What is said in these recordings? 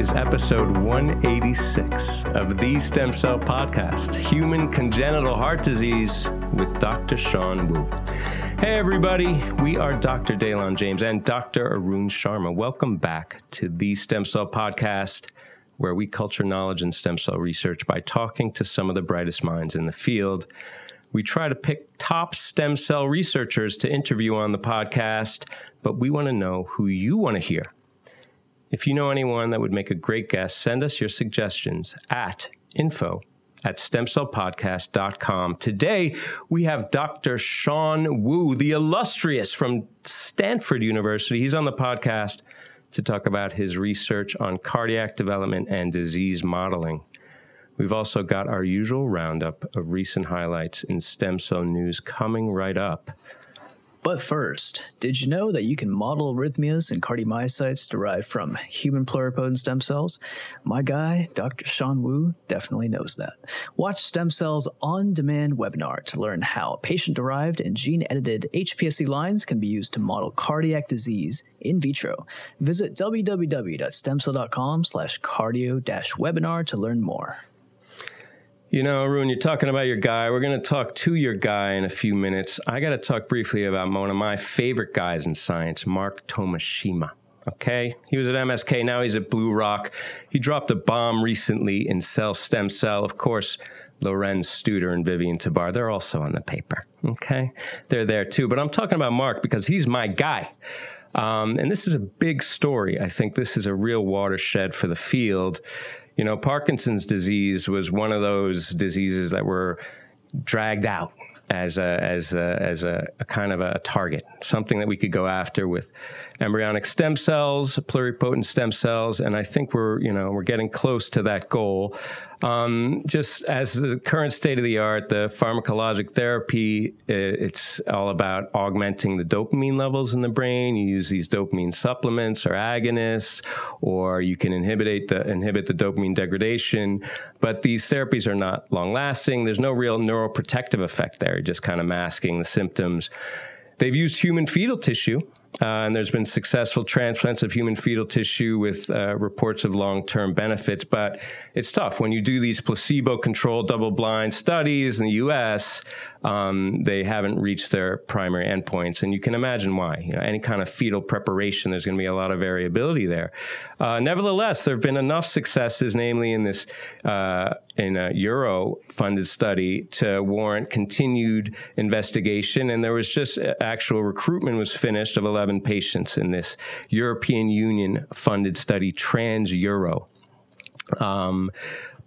is episode 186 of the Stem Cell Podcast Human Congenital Heart Disease with Dr. Sean Wu. Hey, everybody, we are Dr. Daylon James and Dr. Arun Sharma. Welcome back to the Stem Cell Podcast, where we culture knowledge in stem cell research by talking to some of the brightest minds in the field. We try to pick top stem cell researchers to interview on the podcast, but we want to know who you want to hear. If you know anyone that would make a great guest, send us your suggestions at info at stemcellpodcast.com. Today, we have Dr. Sean Wu, the illustrious from Stanford University. He's on the podcast to talk about his research on cardiac development and disease modeling. We've also got our usual roundup of recent highlights in stem cell news coming right up. But first, did you know that you can model arrhythmias in cardiomyocytes derived from human pluripotent stem cells? My guy, Dr. Sean Wu, definitely knows that. Watch Stem Cells On Demand webinar to learn how patient derived and gene edited HPSC lines can be used to model cardiac disease in vitro. Visit www.stemcell.com slash cardio webinar to learn more. You know, Arun, you're talking about your guy. We're going to talk to your guy in a few minutes. I got to talk briefly about one of my favorite guys in science, Mark Tomishima. Okay, he was at MSK. Now he's at Blue Rock. He dropped a bomb recently in cell stem cell. Of course, Lorenz Studer and Vivian Tabar, they're also on the paper. Okay, they're there too. But I'm talking about Mark because he's my guy. Um, and this is a big story. I think this is a real watershed for the field you know, Parkinson's disease was one of those diseases that were dragged out as a as a, as a, a, kind of a target, something that we could go after with embryonic stem cells, pluripotent stem cells, and I think we're you know we're getting close to that goal. Um, just as the current state of the art, the pharmacologic therapy, it's all about augmenting the dopamine levels in the brain. You use these dopamine supplements or agonists, or you can inhibit the inhibit the dopamine degradation. But these therapies are not long lasting. There's no real neuroprotective effect there. Just kind of masking the symptoms. They've used human fetal tissue uh, and there's been successful transplants of human fetal tissue with uh, reports of long term benefits. But it's tough when you do these placebo controlled double blind studies in the US, um, they haven't reached their primary endpoints. And you can imagine why. You know, any kind of fetal preparation, there's going to be a lot of variability there. Uh, nevertheless, there have been enough successes, namely in this uh, in a Euro funded study, to warrant continued investigation. And there was just uh, actual recruitment was finished of 11 patients in this European Union funded study, Trans Euro. Um,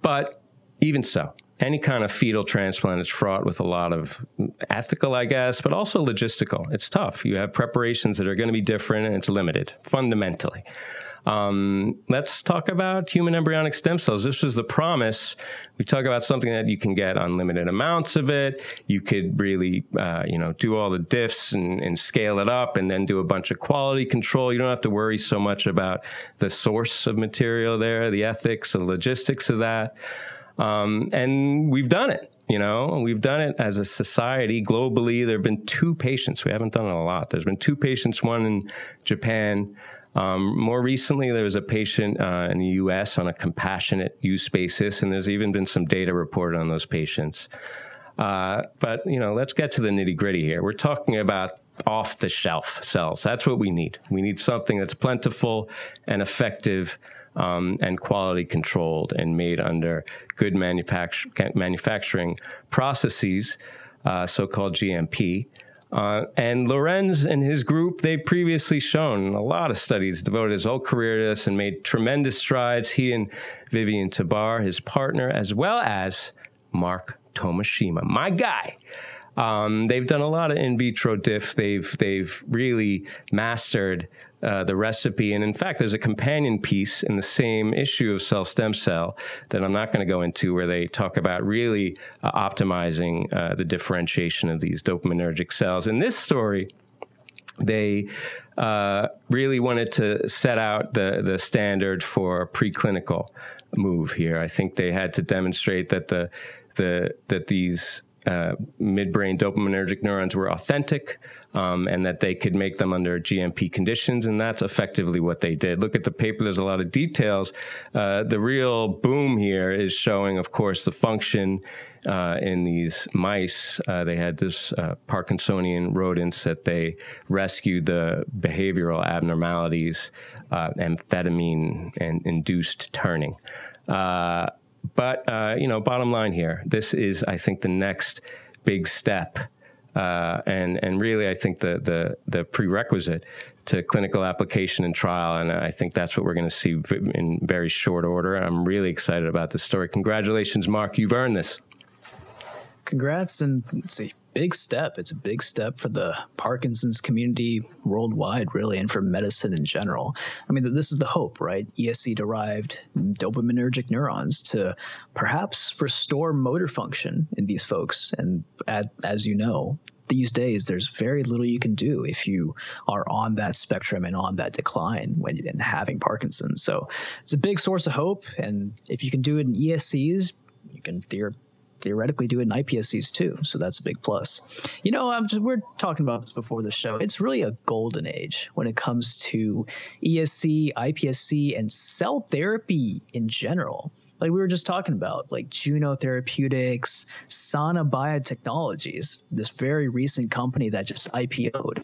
but even so, any kind of fetal transplant is fraught with a lot of ethical, I guess, but also logistical. It's tough. You have preparations that are going to be different and it's limited fundamentally. Um, let's talk about human embryonic stem cells. This was the promise. We talk about something that you can get unlimited amounts of it. You could really, uh, you know, do all the diffs and, and scale it up, and then do a bunch of quality control. You don't have to worry so much about the source of material there, the ethics, the logistics of that. Um, and we've done it. You know, we've done it as a society globally. There have been two patients. We haven't done it a lot. There's been two patients, one in Japan. Um, more recently, there was a patient uh, in the U.S. on a compassionate use basis, and there's even been some data reported on those patients. Uh, but you know, let's get to the nitty gritty here. We're talking about off the shelf cells. That's what we need. We need something that's plentiful and effective um, and quality controlled and made under good manufacturing processes, uh, so called GMP. Uh, and Lorenz and his group, they've previously shown a lot of studies, devoted his whole career to this, and made tremendous strides. He and Vivian Tabar, his partner, as well as Mark Tomishima, my guy. Um, they've done a lot of in vitro diff. They've they've really mastered uh, the recipe. And in fact, there's a companion piece in the same issue of Cell Stem Cell that I'm not going to go into, where they talk about really uh, optimizing uh, the differentiation of these dopaminergic cells. In this story, they uh, really wanted to set out the the standard for preclinical move here. I think they had to demonstrate that the the that these uh, midbrain dopaminergic neurons were authentic um, and that they could make them under GMP conditions. And that's effectively what they did. Look at the paper, there's a lot of details. Uh, the real boom here is showing, of course, the function. Uh, in these mice, uh, they had this uh, Parkinsonian rodents that they rescued the behavioral abnormalities, amphetamine and induced turning. Uh, but you know, bottom line here, this is, I think, the next big step uh, and and really, I think the the the prerequisite to clinical application and trial, and I think that's what we're going to see in very short order. I'm really excited about this story. Congratulations, Mark! You've earned this. Congrats, and a big step. It's a big step for the Parkinson's community worldwide, really, and for medicine in general. I mean, this is the hope, right? ESC derived dopaminergic neurons to perhaps restore motor function in these folks. And as you know, these days there's very little you can do if you are on that spectrum and on that decline when you're having Parkinson's. So it's a big source of hope. And if you can do it in ESCs, you can theor- theoretically do it in iPSCs too. So that's a big plus. You know, just, we're talking about this before the show. It's really a golden age when it comes to ESC, iPSC, and cell therapy in general. Like we were just talking about, like Juno Therapeutics, Sana Biotechnologies, this very recent company that just IPO'd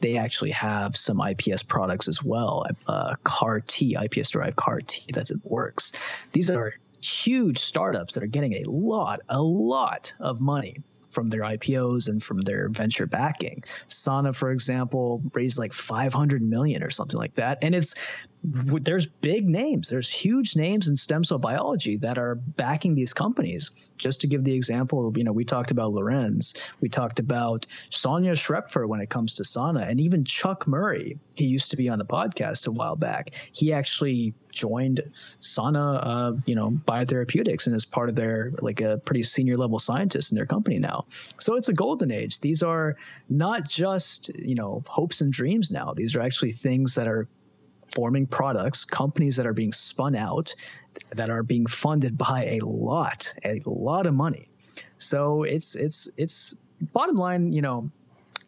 they actually have some IPS products as well. Uh, CAR T, IPS derived CAR T, that's it works. These are huge startups that are getting a lot, a lot of money from their IPOs and from their venture backing. Sana, for example, raised like 500 million or something like that, and it's there's big names, there's huge names in stem cell biology that are backing these companies. Just to give the example, you know, we talked about Lorenz, we talked about Sonia Schrepfer when it comes to Sana, and even Chuck Murray. He used to be on the podcast a while back. He actually joined Sana, uh, you know, Biotherapeutics and is part of their like a pretty senior level scientist in their company now. So it's a golden age. These are not just you know hopes and dreams now. These are actually things that are forming products, companies that are being spun out, that are being funded by a lot, a lot of money. So it's it's it's bottom line, you know,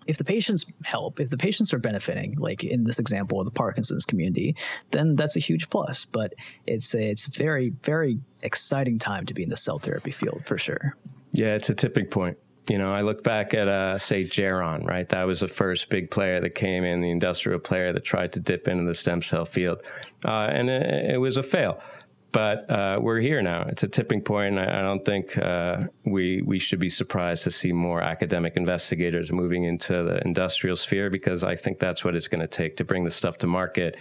if the patients help, if the patients are benefiting, like in this example of the Parkinson's community, then that's a huge plus. But it's a, it's very very exciting time to be in the cell therapy field for sure. Yeah, it's a tipping point. You know, I look back at, uh, say, Geron, right? That was the first big player that came in, the industrial player that tried to dip into the stem cell field. Uh, and it, it, was a fail. But uh, we're here now. It's a tipping point. I, I don't think uh, we we should be surprised to see more academic investigators moving into the industrial sphere because I think that's what it's going to take to bring the stuff to market.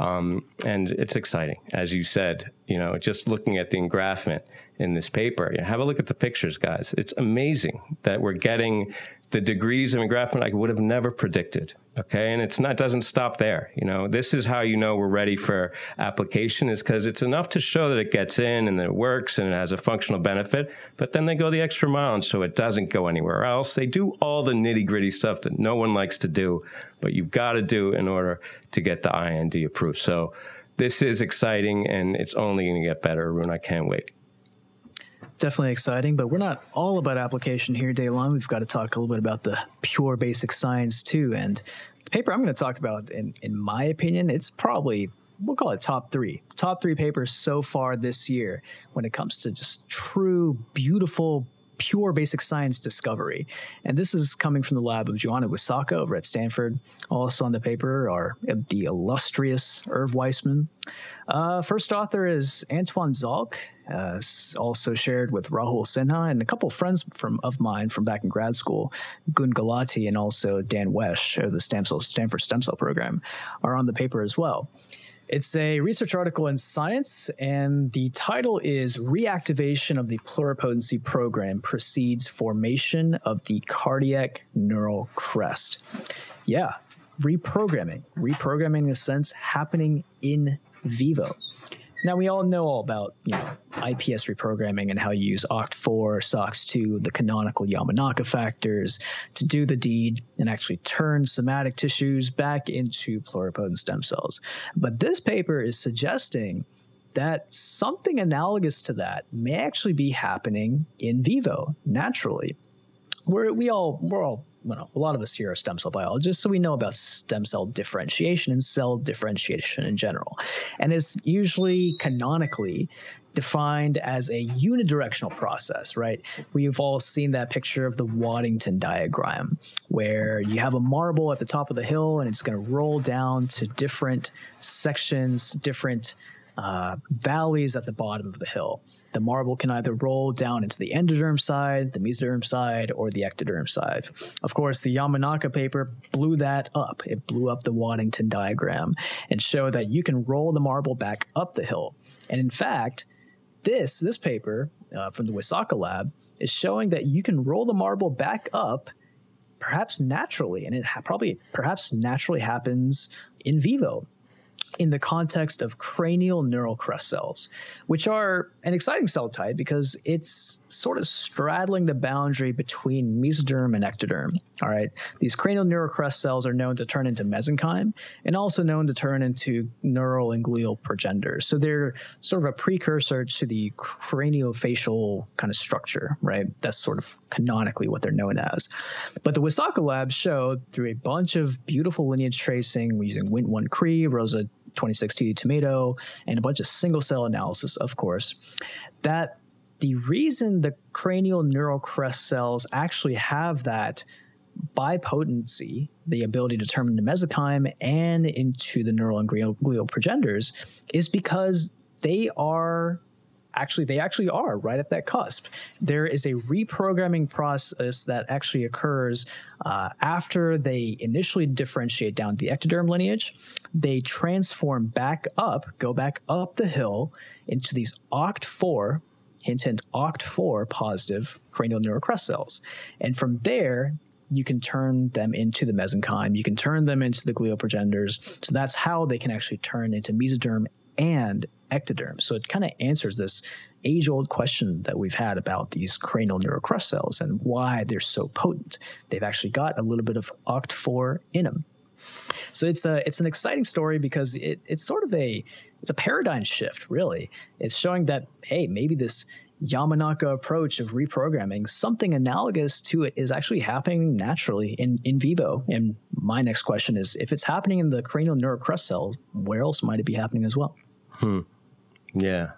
Um, and it's exciting, as you said. You know, just looking at the engraftment in this paper. You know, have a look at the pictures, guys. It's amazing that we're getting the degrees of engraftment I would have never predicted. Okay, and it's not doesn't stop there. You know, this is how you know we're ready for application is because it's enough to show that it gets in and that it works and it has a functional benefit. But then they go the extra mile, and so it doesn't go anywhere else. They do all the nitty gritty stuff that no one likes to do, but you've got to do in order to get the IND approved. So this is exciting, and it's only going to get better. Arun, I can't wait definitely exciting, but we're not all about application here day long. We've got to talk a little bit about the pure basic science too. And the paper I'm going to talk about, in, in my opinion, it's probably we'll call it top three, top three papers so far this year when it comes to just true, beautiful, pure basic science discovery. And this is coming from the lab of Joanna Wysocka over at Stanford. Also on the paper are the illustrious Irv Weissman. Uh, first author is Antoine Zalc, uh, also shared with Rahul Sinha and a couple friends from of mine from back in grad school, Gun Gulati and also Dan Wesche of the Stanford Stem Cell Program are on the paper as well. It's a research article in Science, and the title is Reactivation of the Pluripotency Program Precedes Formation of the Cardiac Neural Crest. Yeah, reprogramming. Reprogramming in a sense happening in vivo. Now we all know all about you know IPS reprogramming and how you use OCT4, SOX2, the canonical Yamanaka factors to do the deed and actually turn somatic tissues back into pluripotent stem cells. But this paper is suggesting that something analogous to that may actually be happening in vivo naturally. we're we all we're all well, a lot of us here are stem cell biologists, so we know about stem cell differentiation and cell differentiation in general. And it's usually canonically defined as a unidirectional process, right? We've all seen that picture of the Waddington diagram where you have a marble at the top of the hill and it's going to roll down to different sections, different uh, valleys at the bottom of the hill. The marble can either roll down into the endoderm side, the mesoderm side, or the ectoderm side. Of course, the Yamanaka paper blew that up. It blew up the Waddington diagram and showed that you can roll the marble back up the hill. And in fact, this this paper uh, from the Wysocka lab is showing that you can roll the marble back up perhaps naturally and it ha- probably perhaps naturally happens in vivo in the context of cranial neural crest cells, which are an exciting cell type because it's sort of straddling the boundary between mesoderm and ectoderm. All right, these cranial neural crest cells are known to turn into mesenchyme and also known to turn into neural and glial progenitors. So they're sort of a precursor to the craniofacial kind of structure, right? That's sort of canonically what they're known as. But the Wysocka lab showed through a bunch of beautiful lineage tracing using Wnt1-Cre, Rosa 26T tomato, and a bunch of single cell analysis, of course, that the reason the cranial neural crest cells actually have that bipotency, the ability to turn into mesenchyme and into the neural and glial progenitors, is because they are actually they actually are right at that cusp. There is a reprogramming process that actually occurs uh, after they initially differentiate down the ectoderm lineage. They transform back up, go back up the hill into these OCT4 hint hint OCT4 positive cranial neural crest cells, and from there you can turn them into the mesenchyme. You can turn them into the glial progenitors. So that's how they can actually turn into mesoderm and ectoderm. So it kind of answers this age old question that we've had about these cranial neural crest cells and why they're so potent. They've actually got a little bit of OCT4 in them. So it's a it's an exciting story because it, it's sort of a it's a paradigm shift really. It's showing that hey maybe this Yamanaka approach of reprogramming, something analogous to it is actually happening naturally in, in vivo. And my next question is if it's happening in the cranial neural crest cell, where else might it be happening as well? Hmm. Yeah.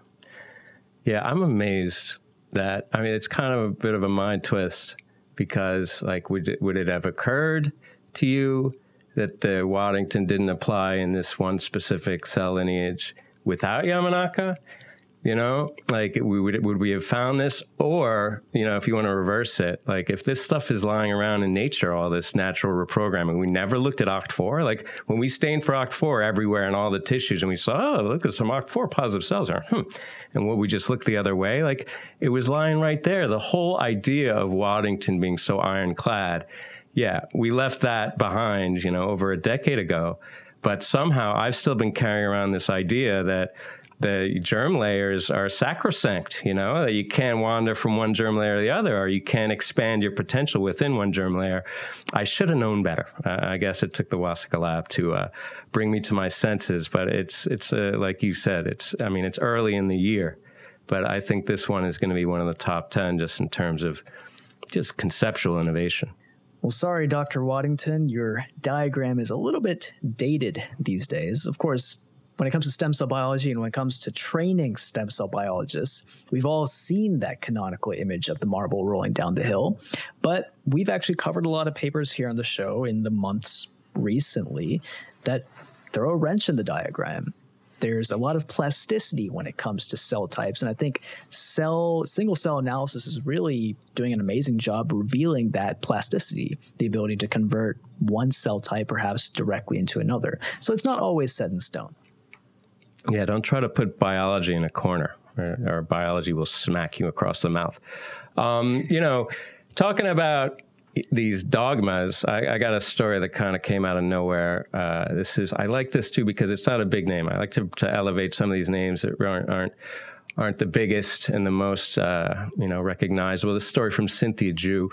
Yeah, I'm amazed that, I mean, it's kind of a bit of a mind twist because, like, would it, would it have occurred to you that the Waddington didn't apply in this one specific cell lineage without Yamanaka? You know, like we would would we have found this, or you know, if you want to reverse it, like if this stuff is lying around in nature, all this natural reprogramming, we never looked at OCT4. Like when we stained for OCT4 everywhere in all the tissues, and we saw, oh, look at some OCT4 positive cells there, hmm. and what we just looked the other way, like it was lying right there. The whole idea of Waddington being so ironclad, yeah, we left that behind, you know, over a decade ago. But somehow I've still been carrying around this idea that the germ layers are sacrosanct, you know, that you can't wander from one germ layer to the other, or you can't expand your potential within one germ layer. I should have known better. Uh, I guess it took the Wysocka lab to uh, bring me to my senses, but it's, it's uh, like you said, it's, I mean, it's early in the year, but I think this one is going to be one of the top 10 just in terms of just conceptual innovation. Well, sorry, Dr. Waddington, your diagram is a little bit dated these days. Of course, when it comes to stem cell biology and when it comes to training stem cell biologists, we've all seen that canonical image of the marble rolling down the hill. But we've actually covered a lot of papers here on the show in the months recently that throw a wrench in the diagram. There's a lot of plasticity when it comes to cell types, and I think cell single cell analysis is really doing an amazing job revealing that plasticity, the ability to convert one cell type perhaps directly into another. So it's not always set in stone. Yeah, don't try to put biology in a corner, or, or biology will smack you across the mouth. Um, you know, talking about these dogmas, I, I, got a story that kind of came out of nowhere. Uh, this is I like this too because it's not a big name. I like to, to elevate some of these names that aren't aren't, aren't the biggest and the most uh, you know recognizable. This story from Cynthia Ju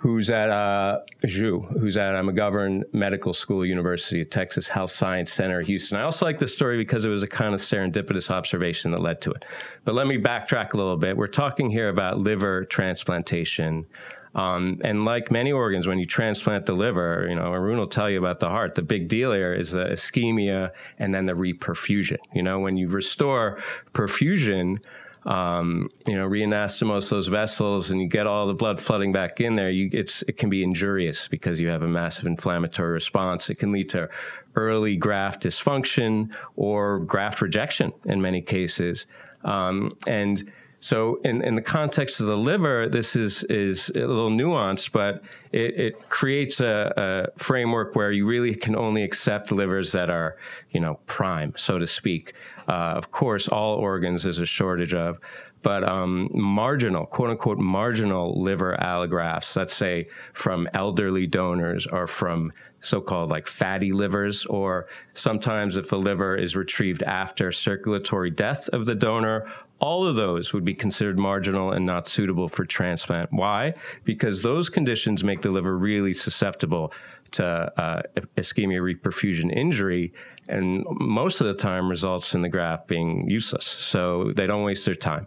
who's at uh, Ju, who's at McGovern Medical School, University of Texas Health Science Center, Houston. I also like this story because it was a kind of serendipitous observation that led to it. But let me backtrack a little bit. We're talking here about liver transplantation Um, and like many organs, when you transplant the liver, you know, Arun will tell you about the heart. The big deal here is the ischemia and then the reperfusion. You know, when you restore perfusion, um, you know, reanastomose those vessels and you get all the blood flooding back in there, you, it's, it can be injurious because you have a massive inflammatory response. It can lead to early graft dysfunction or graft rejection in many cases. Um, and so, in, in the context of the liver, this is is a little nuanced, but it, it creates a, a, framework where you really can only accept livers that are, you know, prime, so to speak. Uh, of course, all organs is a shortage of, but um, marginal, quote unquote, marginal liver allografts, let's say from elderly donors or from so-called like fatty livers, or sometimes if a liver is retrieved after circulatory death of the donor, all of those would be considered marginal and not suitable for transplant. Why? Because those conditions make the liver really susceptible to uh, ischemia reperfusion injury, and most of the time results in the graft being useless. So they don't waste their time.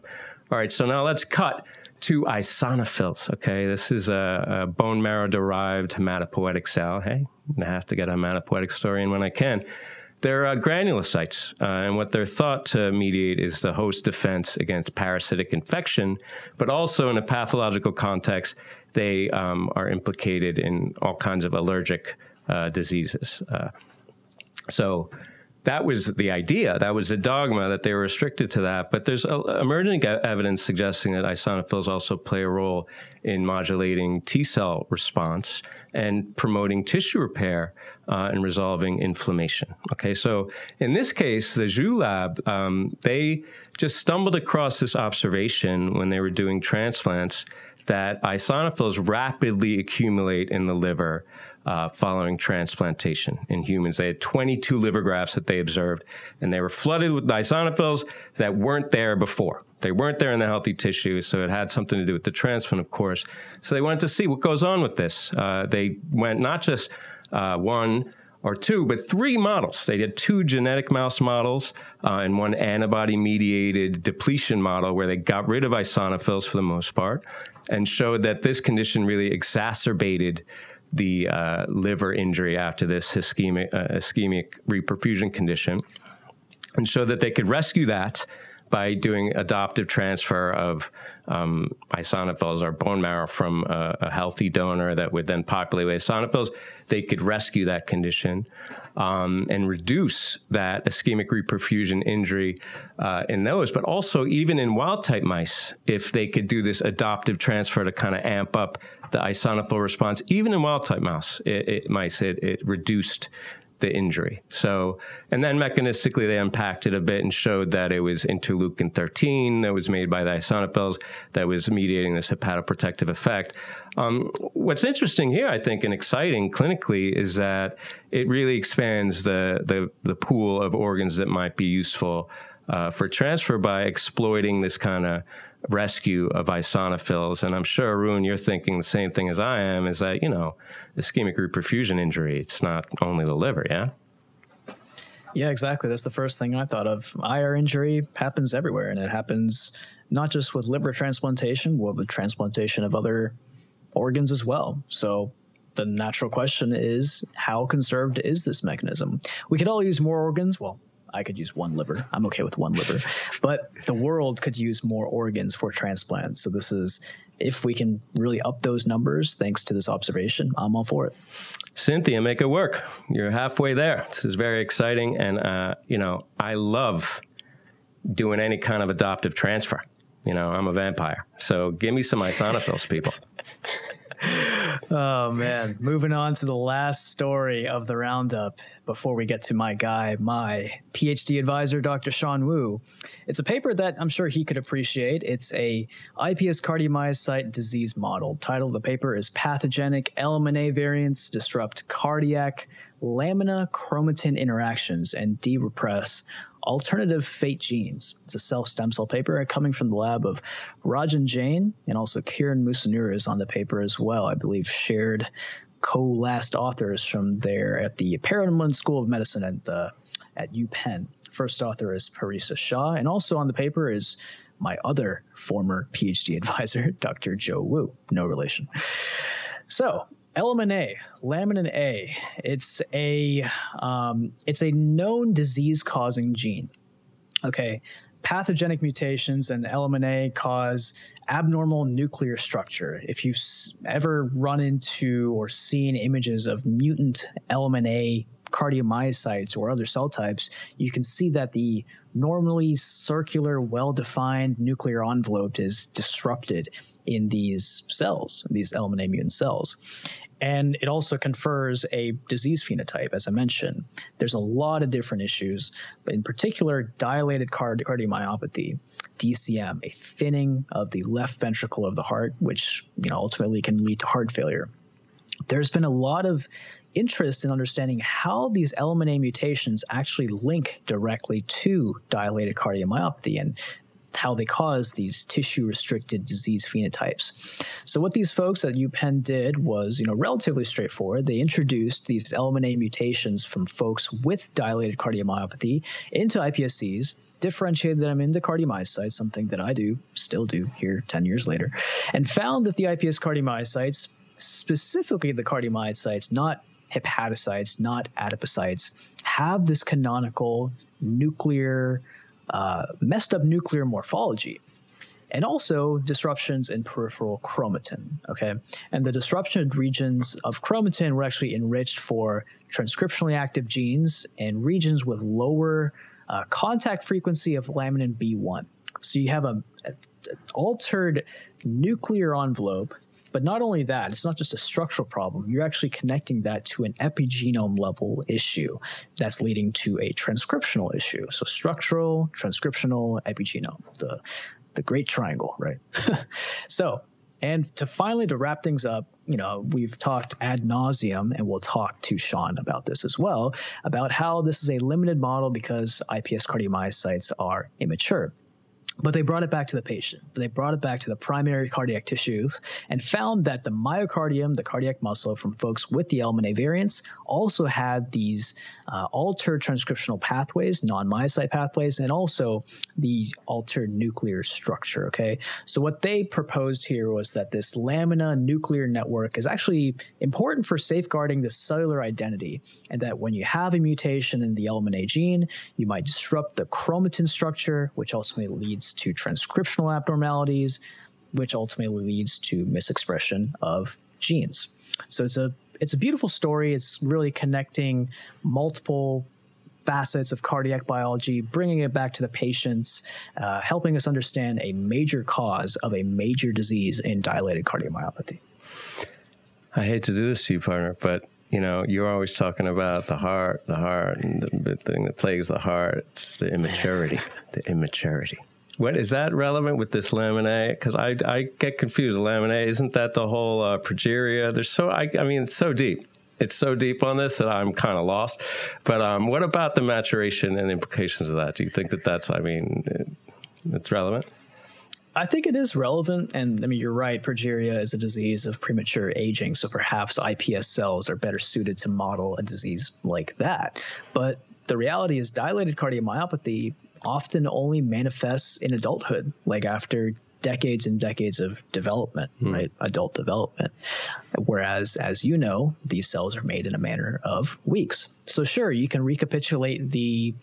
All right, so now let's cut to eosinophils. Okay, this is a, a bone marrow derived hematopoietic cell. Hey, I have to get a hematopoietic story in when I can. They're uh, granulocytes, uh, and what they're thought to mediate is the host defense against parasitic infection, but also in a pathological context, they um, are implicated in all kinds of allergic uh, diseases. Uh, so, that was the idea. That was the dogma that they were restricted to that. But there's emerging evidence suggesting that eosinophils also play a role in modulating T cell response and promoting tissue repair uh, and resolving inflammation. Okay, so in this case, the Ju lab, um, they just stumbled across this observation when they were doing transplants that eosinophils rapidly accumulate in the liver uh, following transplantation in humans. They had 22 liver grafts that they observed, and they were flooded with eosinophils that weren't there before. They weren't there in the healthy tissue, so it had something to do with the transplant, of course. So they wanted to see what goes on with this. Uh, they went not just uh, one or two, but three models. They did two genetic mouse models uh, and one antibody mediated depletion model where they got rid of eosinophils for the most part and showed that this condition really exacerbated the uh, liver injury after this ischemic, uh, ischemic reperfusion condition and showed that they could rescue that by doing adoptive transfer of um, or bone marrow from a, a, healthy donor that would then populate with eosinophils, they could rescue that condition um, and reduce that ischemic reperfusion injury uh, in those. But also, even in wild type mice, if they could do this adoptive transfer to kind of amp up the eosinophil response, even in wild type mouse, it, it mice, it, it reduced the injury. So, and then mechanistically, they unpacked it a bit and showed that it was interleukin 13 that was made by the eosinophils that was mediating this hepatoprotective effect. Um, what's interesting here, I think, and exciting clinically is that it really expands the, the, the pool of organs that might be useful uh, for transfer by exploiting this kind of rescue of eosinophils. And I'm sure, Arun, you're thinking the same thing as I am is that, you know, ischemic reperfusion injury, it's not only the liver, yeah? Yeah, exactly. That's the first thing I thought of. IR injury happens everywhere, and it happens not just with liver transplantation, but with transplantation of other organs as well. So the natural question is how conserved is this mechanism? We could all use more organs. Well, I could use one liver. I'm okay with one liver. But the world could use more organs for transplants. So this is if we can really up those numbers thanks to this observation, I'm all for it. Cynthia, make it work. You're halfway there. This is very exciting and uh, you know, I love doing any kind of adoptive transfer. You know, I'm a vampire. So give me some eosinophils, people. oh man. Moving on to the last story of the roundup before we get to my guy my phd advisor dr sean wu. It's a paper that i'm sure he could appreciate. It's a ips cardiomyocyte disease model. Title of the paper is pathogenic lmna variants disrupt cardiac lamina chromatin interactions and de-repress alternative fate genes. It's a Cell Stem Cell paper coming from the lab of Rajan Jain and also Kiran Musunuru is on the paper as well. I believe shared co-last authors from there at the Perelman School of Medicine at the at UPenn. First author is Parisha Shah, and also on the paper is my other former PhD advisor, Dr. Joe Wu. No relation. So, LMNA, laminin A, it's a um, it's a known disease-causing gene. Okay, pathogenic mutations in LMNA cause abnormal nuclear structure. If you've ever run into or seen images of mutant LMNA cardiomyocytes or other cell types, you can see that the normally circular, well defined nuclear envelope is disrupted in these cells, these element mutant cells. And it also confers a disease phenotype, as I mentioned. There's a lot of different issues, but in particular, dilated card- cardiomyopathy, DCM, a thinning of the left ventricle of the heart, which you know ultimately can lead to heart failure. There's been a lot of interest in understanding how these LMNA mutations actually link directly to dilated cardiomyopathy. And how they cause these tissue restricted disease phenotypes. So what these folks at UPenn did was, you know, relatively straightforward. They introduced these element A mutations from folks with dilated cardiomyopathy into iPSCs, differentiated them into cardiomyocytes, something that I do, still do here 10 years later, and found that the iPS cardiomyocytes, specifically the cardiomyocytes, not hepatocytes, not adipocytes, have this canonical nuclear uh, messed up nuclear morphology and also disruptions in peripheral chromatin. Okay, and the disrupted regions of chromatin were actually enriched for transcriptionally active genes and regions with lower uh, contact frequency of laminin B1. So you have a, a, a altered nuclear envelope but not only that, it's not just a structural problem. You're actually connecting that to an epigenome level issue that's leading to a transcriptional issue. So structural, transcriptional, epigenome, the the great triangle, right? so, and to finally to wrap things up, you know, we've talked ad nauseum, and we'll talk to Sean about this as well, about how this is a limited model because iPS cardiomyocytes are immature. But they brought it back to the patient. They brought it back to the primary cardiac tissues and found that the myocardium, the cardiac muscle from folks with the LMNA variants, also had these uh, altered transcriptional pathways, non myocyte pathways, and also the altered nuclear structure. Okay. So, what they proposed here was that this lamina nuclear network is actually important for safeguarding the cellular identity, and that when you have a mutation in the LMNA gene, you might disrupt the chromatin structure, which ultimately leads to transcriptional abnormalities, which ultimately leads to misexpression of genes. So it's a it's a beautiful story. It's really connecting multiple facets of cardiac biology, bringing it back to the patients, uh, helping us understand a major cause of a major disease in dilated cardiomyopathy. I hate to do this to you, partner, but you know, you're always talking about the heart, the heart, and the thing that plagues the heart. It's the immaturity, the immaturity. What is that relevant with this lamina? Because I, I get confused. Lamina isn't that the whole uh, progeria? There's so I, I mean it's so deep. It's so deep on this that I'm kind of lost. But um, what about the maturation and implications of that? Do you think that that's I mean it, it's relevant? I think it is relevant, and I mean you're right. Progeria is a disease of premature aging, so perhaps iPS cells are better suited to model a disease like that. But the reality is, dilated cardiomyopathy often only manifests in adulthood, like after decades and decades of development, mm. right? Adult development. Whereas, as you know, these cells are made in a manner of weeks. So, sure, you can recapitulate the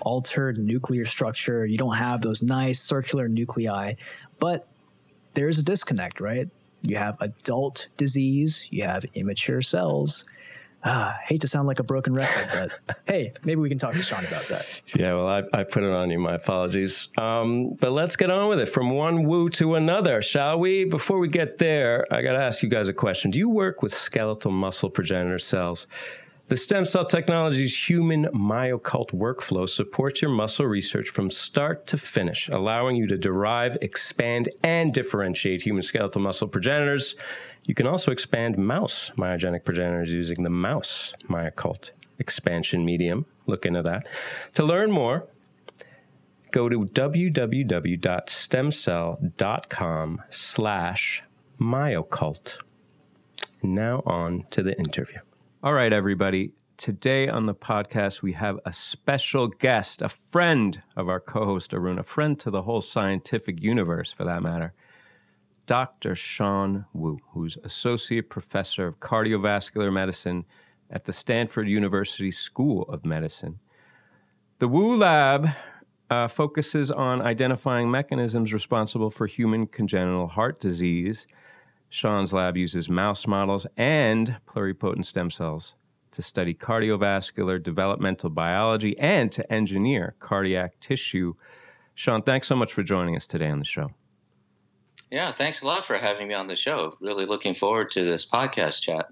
altered nuclear structure. You don't have those nice circular nuclei, but there's a disconnect, right? You have adult disease, you have immature cells, ah, hate to sound like a broken record, but hey, maybe we can talk to Sean about that. Yeah, well, I, I put it on you. My apologies. Um, but let's get on with it from one Wu to another, shall we? Before we get there, I got to ask you guys a question. Do you work with skeletal muscle progenitor cells? The stem cell technology's human MyoCult workflow supports your muscle research from start to finish, allowing you to derive, expand, and differentiate human skeletal muscle progenitors you can also expand mouse myogenic progenitors using the mouse MyoCult expansion medium. Look into that. To learn more, go to www.stemcell.com slash myocult. Now on to the interview. All right, everybody. today on the podcast, we have a special guest, a friend of our co host Arun, a friend to the whole scientific universe for that matter, Dr. Sean Wu, who's Associate Professor of Cardiovascular Medicine at the Stanford University School of Medicine. The Wu Lab uh, focuses on identifying mechanisms responsible for human congenital heart disease. Sean's lab uses mouse models and pluripotent stem cells to study cardiovascular developmental biology and to engineer cardiac tissue. Sean, thanks so much for joining us today on the show. Yeah, thanks a lot for having me on the show. Really looking forward to this podcast chat.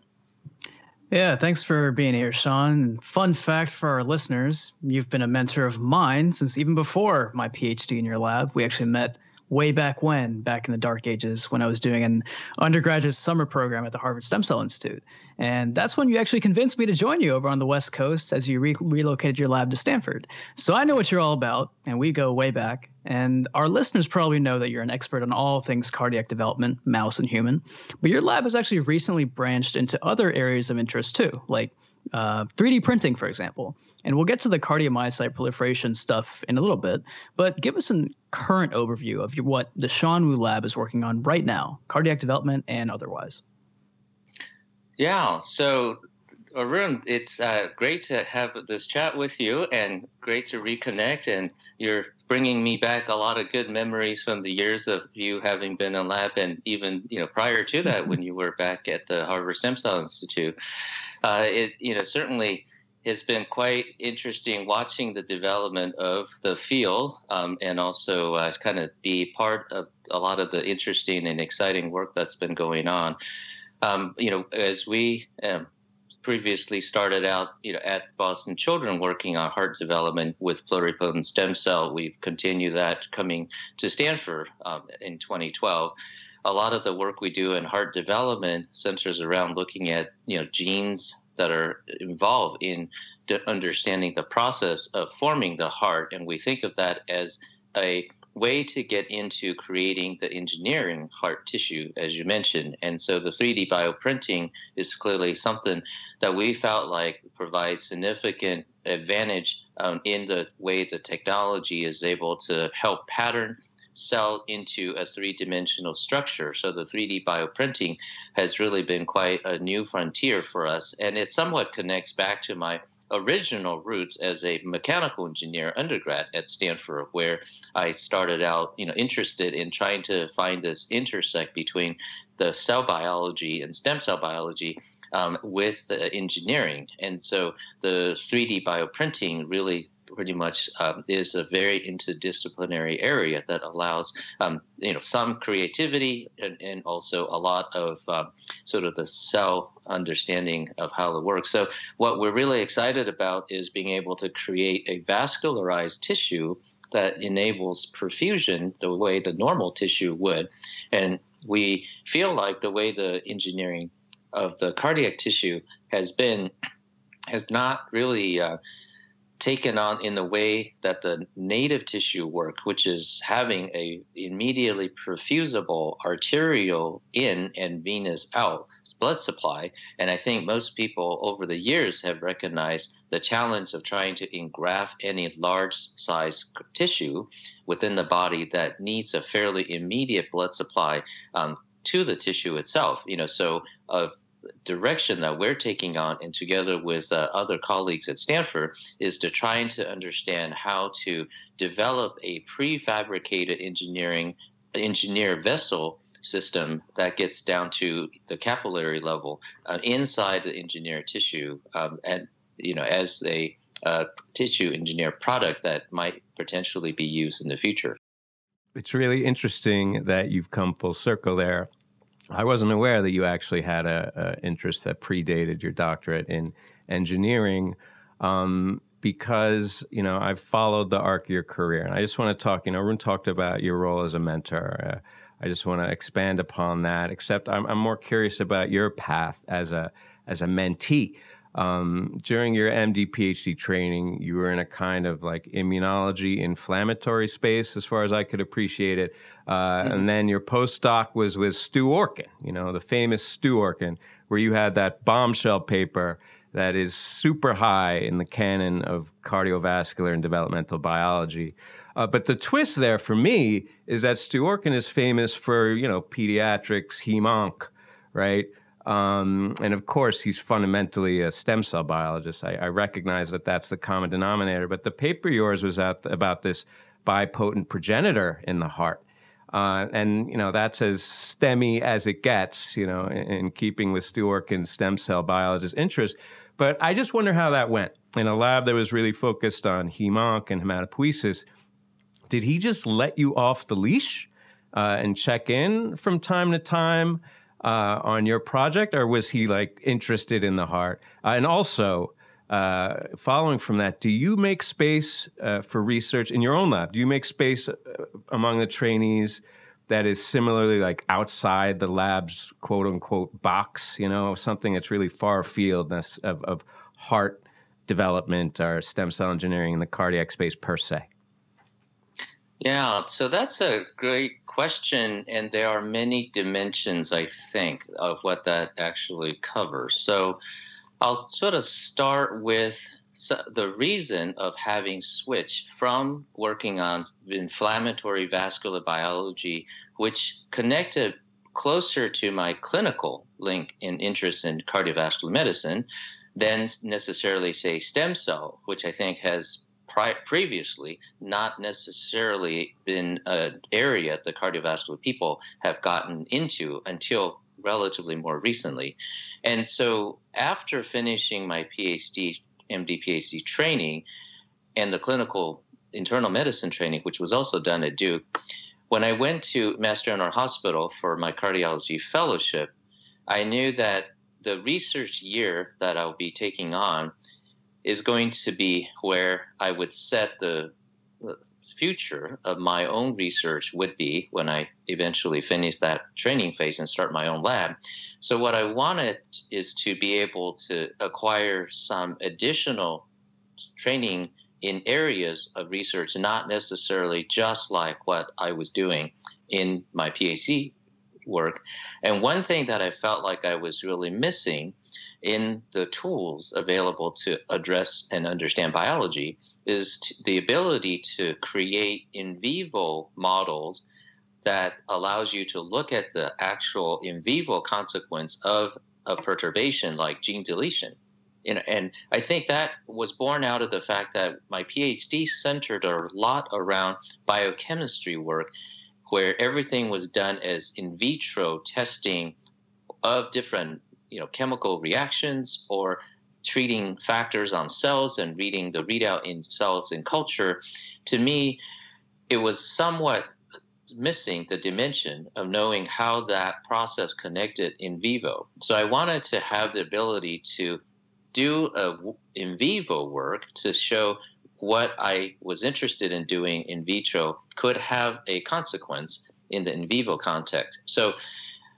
Yeah, thanks for being here, Sean. Fun fact for our listeners you've been a mentor of mine since even before my PhD in your lab. We actually met way back when, back in the dark ages, when I was doing an undergraduate summer program at the Harvard Stem Cell Institute. And that's when you actually convinced me to join you over on the West Coast as you re- relocated your lab to Stanford. So I know what you're all about, and we go way back. And our listeners probably know that you're an expert on all things cardiac development, mouse and human. But your lab has actually recently branched into other areas of interest too, like uh, 3D printing, for example. And we'll get to the cardiomyocyte proliferation stuff in a little bit, but give us a current overview of what the Sean Wu lab is working on right now, cardiac development and otherwise. Yeah, so Arun, it's uh, great to have this chat with you and great to reconnect. And you're bringing me back a lot of good memories from the years of you having been in lab and even you know prior to that when you were back at the Harvard Stem Cell Institute uh, it you know certainly has been quite interesting watching the development of the field um, and also uh, kind of be part of a lot of the interesting and exciting work that's been going on. Um, you know, as we um, previously started out, you know, at Boston Children working on heart development with pluripotent stem cell, we've continued that coming to Stanford um, in 2012 a lot of the work we do in heart development centers around looking at you know genes that are involved in understanding the process of forming the heart, and we think of that as a way to get into creating the engineering heart tissue, as you mentioned. And so the 3D bioprinting is clearly something that we felt like provides significant advantage um, in the way the technology is able to help pattern cell into a three dimensional structure. So the 3D bioprinting has really been quite a new frontier for us. And it somewhat connects back to my original roots as a mechanical engineer undergrad at Stanford, where I started out, you know, interested in trying to find this intersect between the cell biology and stem cell biology um, with engineering. And so the 3D bioprinting really pretty much um, is a very interdisciplinary area that allows um, you know some creativity and, and also a lot of um, sort of the cell understanding of how it works. So what we're really excited about is being able to create a vascularized tissue that enables perfusion the way the normal tissue would, and we feel like the way the engineering of the cardiac tissue has been has not really uh, taken on in the way that the native tissue work, which is having a immediately perfusible arterial in and venous out blood supply. And I think most people over the years have recognized the challenge of trying to engraft any large size tissue within the body that needs a fairly immediate blood supply um, to the tissue itself. You know, so uh, direction that we're taking on, and together with uh, other colleagues at Stanford, is to trying to understand how to develop a prefabricated engineering engineer vessel system that gets down to the capillary level uh, inside the engineered tissue, um, and you know, as a uh, tissue engineer product that might potentially be used in the future. It's really interesting that you've come full circle there I wasn't aware that you actually had a, a interest that predated your doctorate in engineering, um, because you know I've followed the arc of your career, and I just want to talk. You know, Arun talked about your role as a mentor. Uh, I just want to expand upon that. Except I'm, I'm more curious about your path as a as a mentee. Um, during your MD PhD training, you were in a kind of like immunology inflammatory space, as far as I could appreciate it. Uh, mm-hmm. And then your postdoc was with Stu Orkin, you know, the famous Stu Orkin, where you had that bombshell paper that is super high in the canon of cardiovascular and developmental biology. Uh, but the twist there for me is that Stu Orkin is famous for, you know, pediatrics, hemonc, right? Um, and of course, he's fundamentally a stem cell biologist. I, I, recognize that that's the common denominator. But the paper yours was out about this bipotent progenitor in the heart. Uh, and you know that's as STEMmy as it gets, you know, in, in keeping with Stu Orkin's stem cell biologist interest. But I just wonder how that went in a lab that was really focused on hemonc and hematopoiesis. Did he just let you off the leash uh, and check in from time to time? Uh, on your project, or was he like interested in the heart? Uh, and also, uh, following from that, do you make space uh, for research in your own lab? Do you make space uh, among the trainees that is similarly like outside the lab's quote unquote box? You know, something that's really far afield of, of heart development or stem cell engineering in the cardiac space per se. Yeah, so that's a great question, and there are many dimensions, I think, of what that actually covers. So I'll sort of start with the reason of having switched from working on inflammatory vascular biology, which connected closer to my clinical link and interest in cardiovascular medicine than necessarily, say, stem cell, which I think has pri- previously not necessarily been an area the cardiovascular people have gotten into until relatively more recently. And so after finishing my PhD, MD PhD training and the clinical internal medicine training, which was also done at Duke, when I went to Mass General Hospital for my cardiology fellowship, I knew that the research year that I'll be taking on is going to be where I would set the future of my own research would be when I eventually finish that training phase and start my own lab. So, what I wanted is to be able to acquire some additional training in areas of research, not necessarily just like what I was doing in my PhD work. And one thing that I felt like I was really missing in the tools available to address and understand biology is t- the ability to create in vivo models that allows you to look at the actual in vivo consequence of a perturbation like gene deletion. And, and I think that was born out of the fact that my PhD centered a lot around biochemistry work, where everything was done as in vitro testing of different you know chemical reactions or treating factors on cells and reading the readout in cells in culture, to me, it was somewhat missing the dimension of knowing how that process connected in vivo. So I wanted to have the ability to do a in vivo work to show what I was interested in doing in vitro could have a consequence in the in vivo context. So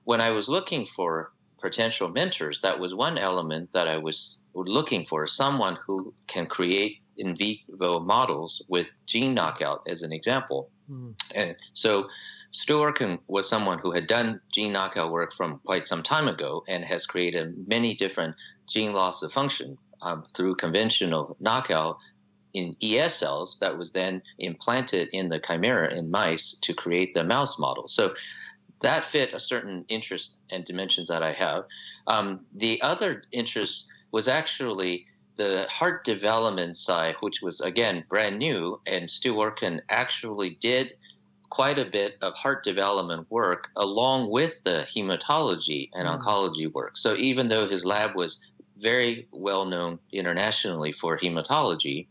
when I was looking for potential mentors, that was one element that I was looking for someone who can create in vivo models with gene knockout, as an example. Mm. And so Stu Orkin was someone who had done gene knockout work from quite some time ago and has created many different gene loss of function um, through conventional knockout in ES cells that was then implanted in the chimera in mice to create the mouse model. So that fit a certain interest and dimensions that I have. Um, the other interest was actually the heart development side, which was again brand new, and Stu Orkin actually did quite a bit of heart development work along with the hematology and mm. oncology work. So even though his lab was very well known internationally for hematology,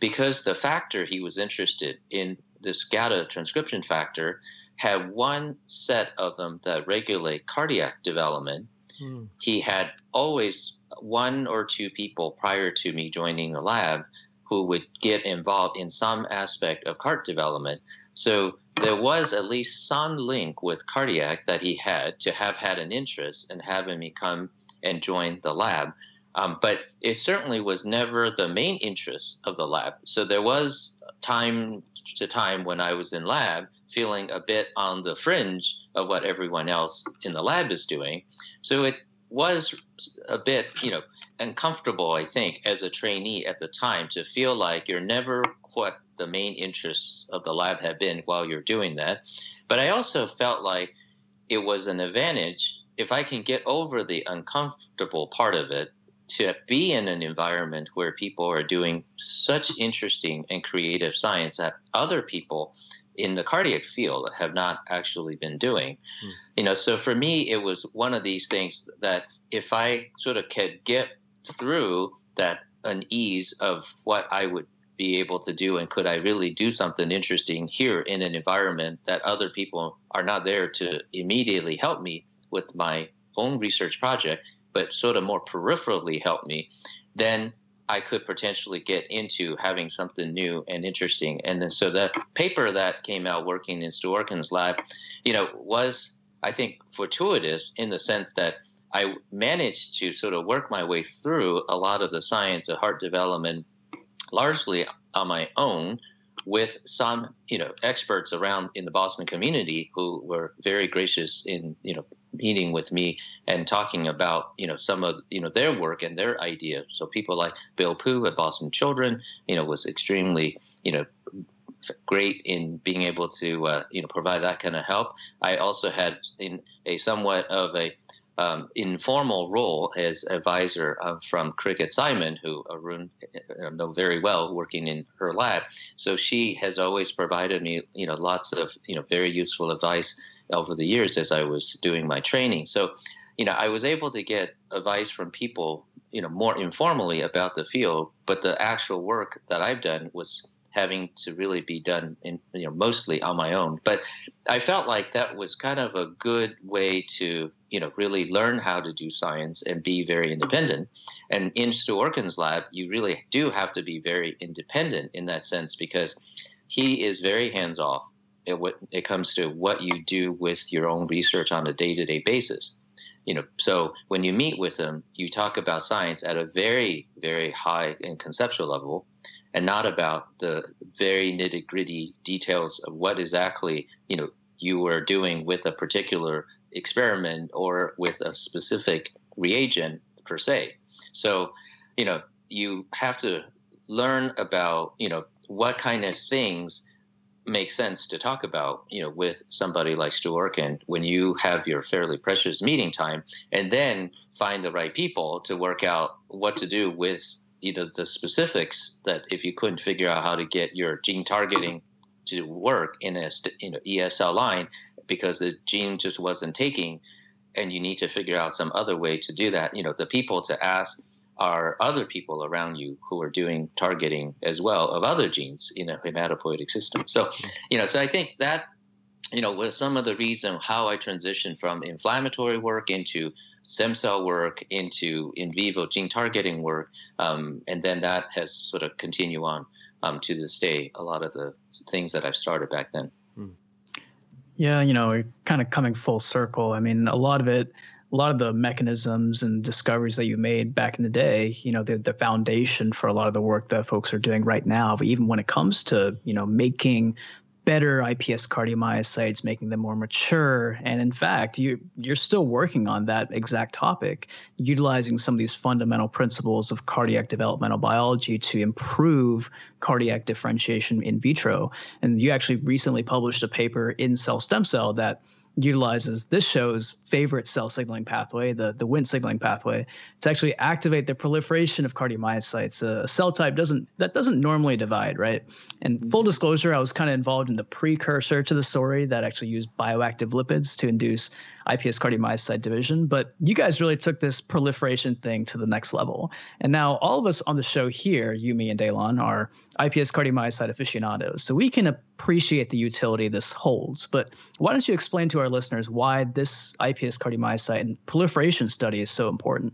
because the factor he was interested in, this GATA transcription factor, had one set of them that regulate cardiac development. Mm. He had always one or two people prior to me joining the lab who would get involved in some aspect of heart development. So there was at least some link with cardiac that he had to have had an interest in having me come and join the lab. Um, but it certainly was never the main interest of the lab. So there was time to time when I was in lab feeling a bit on the fringe of what everyone else in the lab is doing. So it was a bit, you know, uncomfortable, I think, as a trainee at the time to feel like you're never what the main interests of the lab have been while you're doing that. But I also felt like it was an advantage if I can get over the uncomfortable part of it to be in an environment where people are doing such interesting and creative science that other people in the cardiac field have not actually been doing. Mm. You know, so for me, it was one of these things that if I sort of could get through that unease of what I would be able to do and could I really do something interesting here in an environment that other people are not there to immediately help me with my own research project, but sort of more peripherally help me, then I could potentially get into having something new and interesting. And then so the paper that came out working in Stu Orkin's lab, you know, was I think fortuitous in the sense that I managed to sort of work my way through a lot of the science of heart development largely on my own with some you know experts around in the Boston community who were very gracious in you know meeting with me and talking about you know some of you know their work and their ideas. So people like Bill Pu at Boston Children, you know, was extremely you know great in being able to uh, you know provide that kind of help. I also had in a somewhat of a um, informal role as advisor uh, from Cricket Simon, who Arun uh, know very well, working in her lab. So she has always provided me, you know, lots of you know very useful advice over the years as I was doing my training. So, you know, I was able to get advice from people, you know, more informally about the field, but the actual work that I've done was having to really be done in you know mostly on my own. But i felt like that was kind of a good way to you know really learn how to do science and be very independent. And in stu orkin's lab you really do have to be very independent in that sense because he is very hands off when it comes to what you do with your own research on a day-to-day basis you know so when you meet with them you talk about science at a very very high and conceptual level and not about the very nitty gritty details of what exactly you know you were doing with a particular experiment or with a specific reagent per se. So, you know, you have to learn about you know what kind of things make sense to talk about, you know, with somebody like Stu and when you have your fairly precious meeting time, and then find the right people to work out what to do with you know the specifics that if you couldn't figure out how to get your gene targeting to work in a you know ESL line because the gene just wasn't taking and you need to figure out some other way to do that you know the people to ask are other people around you who are doing targeting as well of other genes in a hematopoietic system so you know so i think that you know was some of the reason how i transitioned from inflammatory work into stem cell work into in vivo gene targeting work, um, and then that has sort of continued on um, to this day. A lot of the things that I've started back then. Hmm. Yeah, you know, kind of coming full circle. I mean, a lot of it, a lot of the mechanisms and discoveries that you made back in the day, you know, the the foundation for a lot of the work that folks are doing right now. But even when it comes to, you know, making better iPS cardiomyocytes, making them more mature. And in fact, you you're still working on that exact topic, utilizing some of these fundamental principles of cardiac developmental biology to improve cardiac differentiation in vitro. And you actually recently published a paper in Cell Stem Cell that utilizes this show's favorite cell signaling pathway, the, the Wnt signaling pathway, to actually activate the proliferation of cardiomyocytes. A cell type doesn't that doesn't normally divide, right? And mm-hmm. full disclosure, I was kind of involved in the precursor to the story that actually used bioactive lipids to induce iPS cardiomyocyte division. But you guys really took this proliferation thing to the next level. And now all of us on the show here, you, me, and Daylon, are iPS cardiomyocyte aficionados. So we can appreciate the utility this holds. But why don't you explain to our listeners why this iPS cardiomyocyte and proliferation study is so important?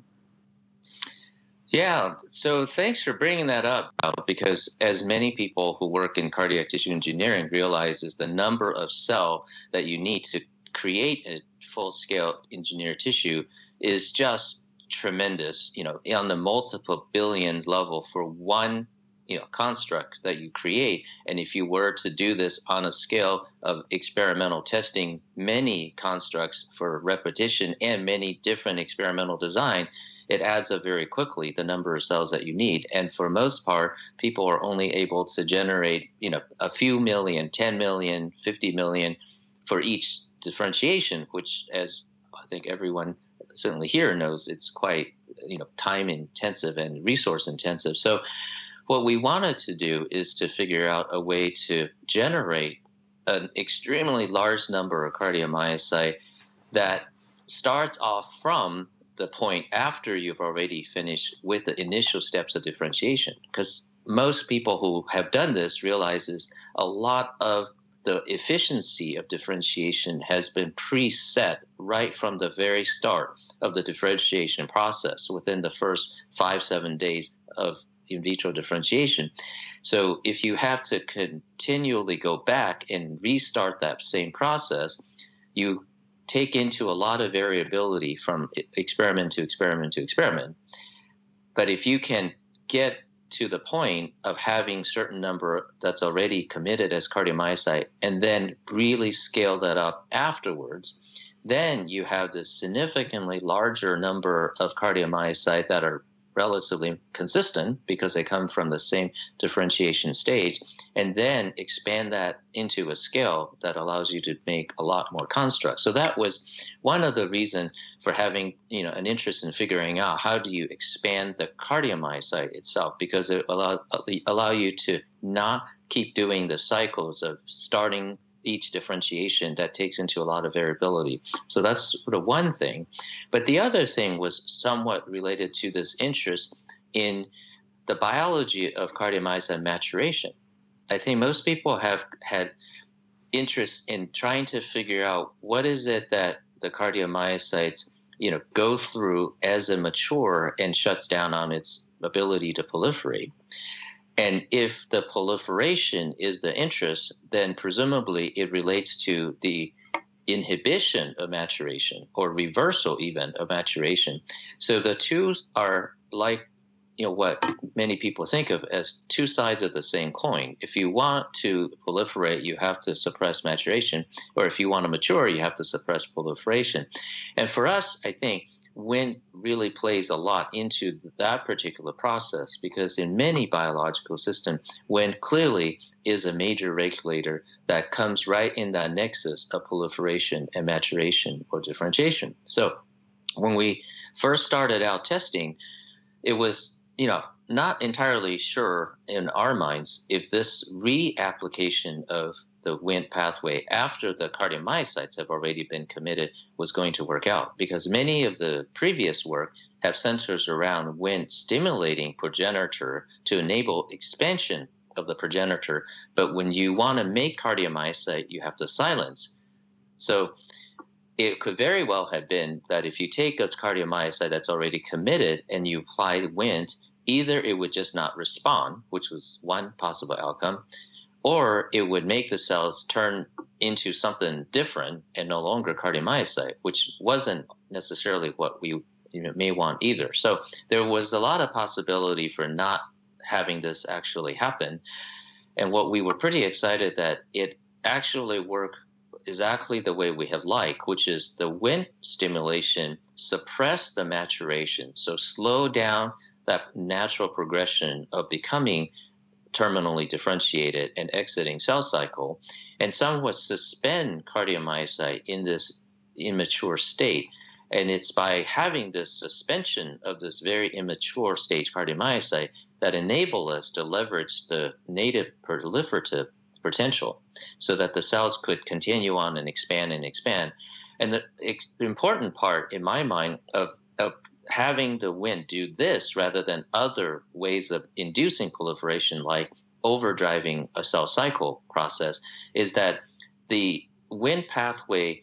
Yeah, so thanks for bringing that up because as many people who work in cardiac tissue engineering realize is the number of cell that you need to create a full scale engineered tissue is just tremendous, you know, on the multiple billions level for one you know construct that you create. And if you were to do this on a scale of experimental testing many constructs for repetition and many different experimental design it adds up very quickly the number of cells that you need. And for most part people are only able to generate you know a few million 10 million 50 million for each differentiation which as i think everyone certainly here knows it's quite you know time intensive and resource intensive. So what we wanted to do is to figure out a way to generate an extremely large number of cardiomyocyte that starts off from the point after you've already finished with the initial steps of differentiation. Because most people who have done this realizes a lot of the efficiency of differentiation has been preset right from the very start of the differentiation process within the first five seven days of in vitro differentiation. So if you have to continually go back and restart that same process, you take into a lot of variability from experiment to experiment to experiment. But if you can get to the point of having certain number that's already committed as cardiomyocyte and then really scale that up afterwards, then you have this significantly larger number of cardiomyocyte that are relatively consistent because they come from the same differentiation stage, and then expand that into a scale that allows you to make a lot more constructs. So that was one of the reasons for having you know an interest in figuring out how do you expand the cardiomyocyte itself because it allow allow you to not keep doing the cycles of starting each differentiation that takes into a lot of variability. So that's sort of one thing. But the other thing was somewhat related to this interest in the biology of cardiomyocyte maturation. I think most people have had interest in trying to figure out what is it that the cardiomyocytes you know go through as it mature and shuts down on its ability to proliferate and if the proliferation is the interest, then presumably it relates to the inhibition of maturation or reversal even of maturation. So the two are like you know what many people think of as two sides of the same coin. If you want to proliferate, you have to suppress maturation, or if you want to mature, you have to suppress proliferation. And for us, I think Wnt really plays a lot into that particular process because in many biological systems, Wnt clearly is a major regulator that comes right in that nexus of proliferation and maturation or differentiation. So when we first started out testing, it was, you know, not entirely sure in our minds if this reapplication of the Wnt pathway after the cardiomyocytes have already been committed was going to work out because many of the previous work have centers around Wnt stimulating progenitor to enable expansion of the progenitor. But when you want to make cardiomyocyte, you have to silence. So it could very well have been that if you take a cardiomyocyte that's already committed and you apply Wnt, either it would just not respond, which was one possible outcome, or it would make the cells turn into something different and no longer cardiomyocyte, which wasn't necessarily what we you know, may want either. So there was a lot of possibility for not having this actually happen. And what we were pretty excited that it actually worked exactly the way we have liked, which is the Wnt stimulation suppress the maturation, so slow down that natural progression of becoming terminally differentiated and exiting cell cycle, and somewhat suspend cardiomyocyte in this immature state. And it's by having this suspension of this very immature stage cardiomyocyte that enable us to leverage the native proliferative potential so that the cells could continue on and expand and expand. And the, the important part, in my mind, of, of having the Wnt do this rather than other ways of inducing proliferation, like overdriving a cell cycle process, is that the Wnt pathway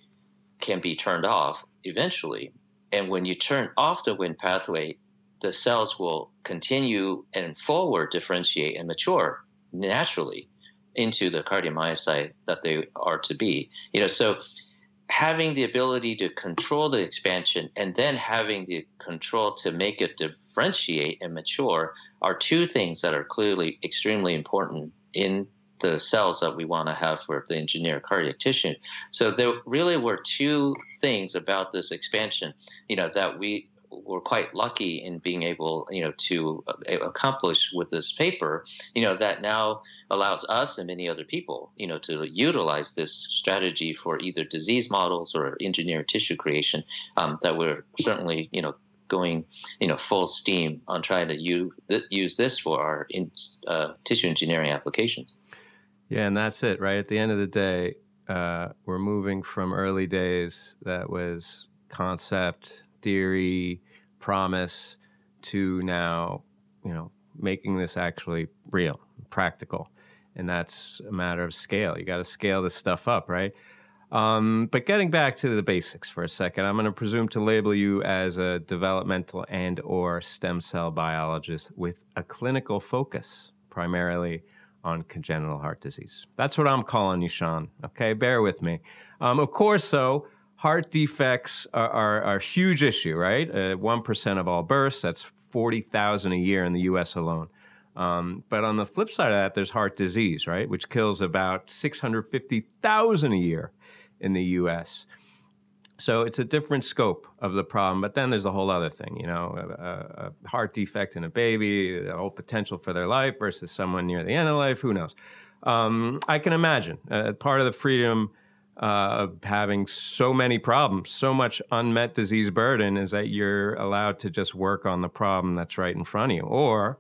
can be turned off eventually. And when you turn off the Wnt pathway, the cells will continue and forward differentiate and mature naturally into the cardiomyocyte that they are to be. You know, so having the ability to control the expansion and then having the control to make it differentiate and mature are two things that are clearly extremely important in the cells that we want to have for the engineered cardiac tissue. So there really were two things about this expansion, you know, that we were quite lucky in being able, you know, to uh, accomplish with this paper, you know, that now allows us and many other people, you know, to utilize this strategy for either disease models or engineered tissue creation. Um, that we're certainly, you know, going, you know, full steam on trying to use use this for our in, uh, tissue engineering applications. Yeah, and that's it, right? At the end of the day, uh, we're moving from early days that was concept, theory, promise to now, you know, making this actually real, practical. And that's a matter of scale. You got to scale this stuff up, right? Um, but getting back to the basics for a second, I'm going to presume to label you as a developmental and or stem cell biologist with a clinical focus, primarily on congenital heart disease. That's what I'm calling you, Sean. Okay, bear with me. Um, of course, though, heart defects are, are, are a huge issue, right? Uh, 1% of all births, that's 40,000 a year in the US alone. Um, but on the flip side of that, there's heart disease, right, which kills about 650,000 a year in the US. So it's a different scope of the problem. But then there's a whole other thing, you know, a, a heart defect in a baby, the whole potential for their life versus someone near the end of life. Who knows? Um, I can imagine uh, part of the freedom uh, of having so many problems, so much unmet disease burden, is that you're allowed to just work on the problem that's right in front of you, or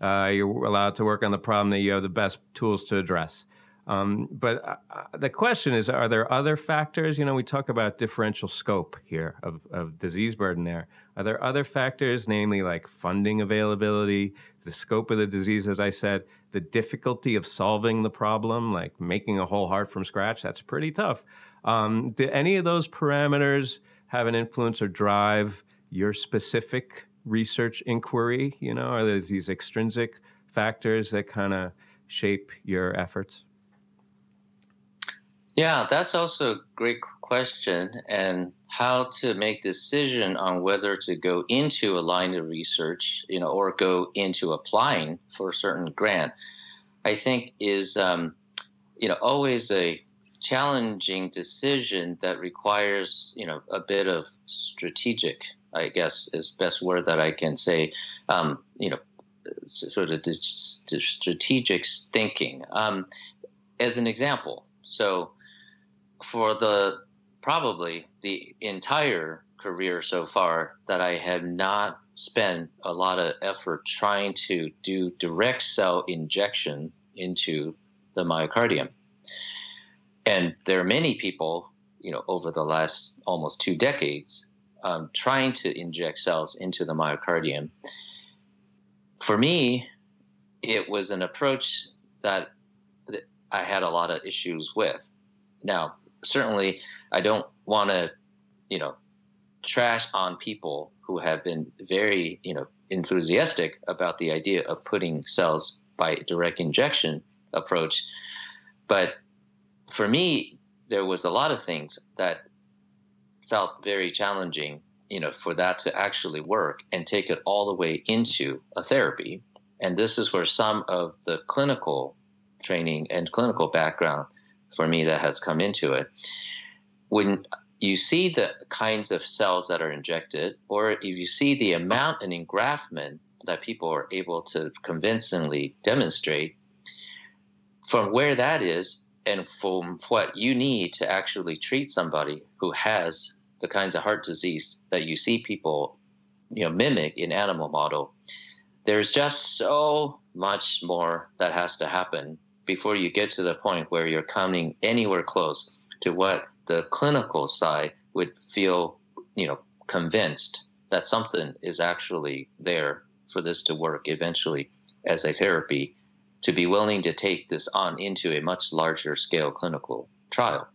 uh, you're allowed to work on the problem that you have the best tools to address. Um, but uh, uh, the question is, are there other factors? You know, we talk about differential scope here of, of disease burden there. Are there other factors, namely like funding availability, the scope of the disease, as I said, the difficulty of solving the problem, like making a whole heart from scratch? That's pretty tough. Um, do any of those parameters have an influence or drive your specific research inquiry? You know, are there these extrinsic factors that kind of shape your efforts? Yeah, that's also a great question. And how to make decision on whether to go into a line of research, you know, or go into applying for a certain grant, I think is, um, you know, always a challenging decision that requires, you know, a bit of strategic, I guess is best word that I can say, um, you know, sort of strategic thinking. Um, as an example, so for the probably the entire career so far that I have not spent a lot of effort trying to do direct cell injection into the myocardium. And there are many people, you know, over the last almost two decades, um, trying to inject cells into the myocardium. For me, it was an approach that I had a lot of issues with. Now, certainly I don't want to, you know, trash on people who have been very, you know, enthusiastic about the idea of putting cells by direct injection approach. But for me, there was a lot of things that felt very challenging, you know, for that to actually work and take it all the way into a therapy. And this is where some of the clinical training and clinical background for me that has come into it. When you see the kinds of cells that are injected, or if you see the amount and engraftment that people are able to convincingly demonstrate, from where that is and from what you need to actually treat somebody who has the kinds of heart disease that you see people you know mimic in animal model there's just so much more that has to happen before you get to the point where you're coming anywhere close to what the clinical side would feel, you know, convinced that something is actually there for this to work eventually as a therapy to be willing to take this on into a much larger scale clinical trial.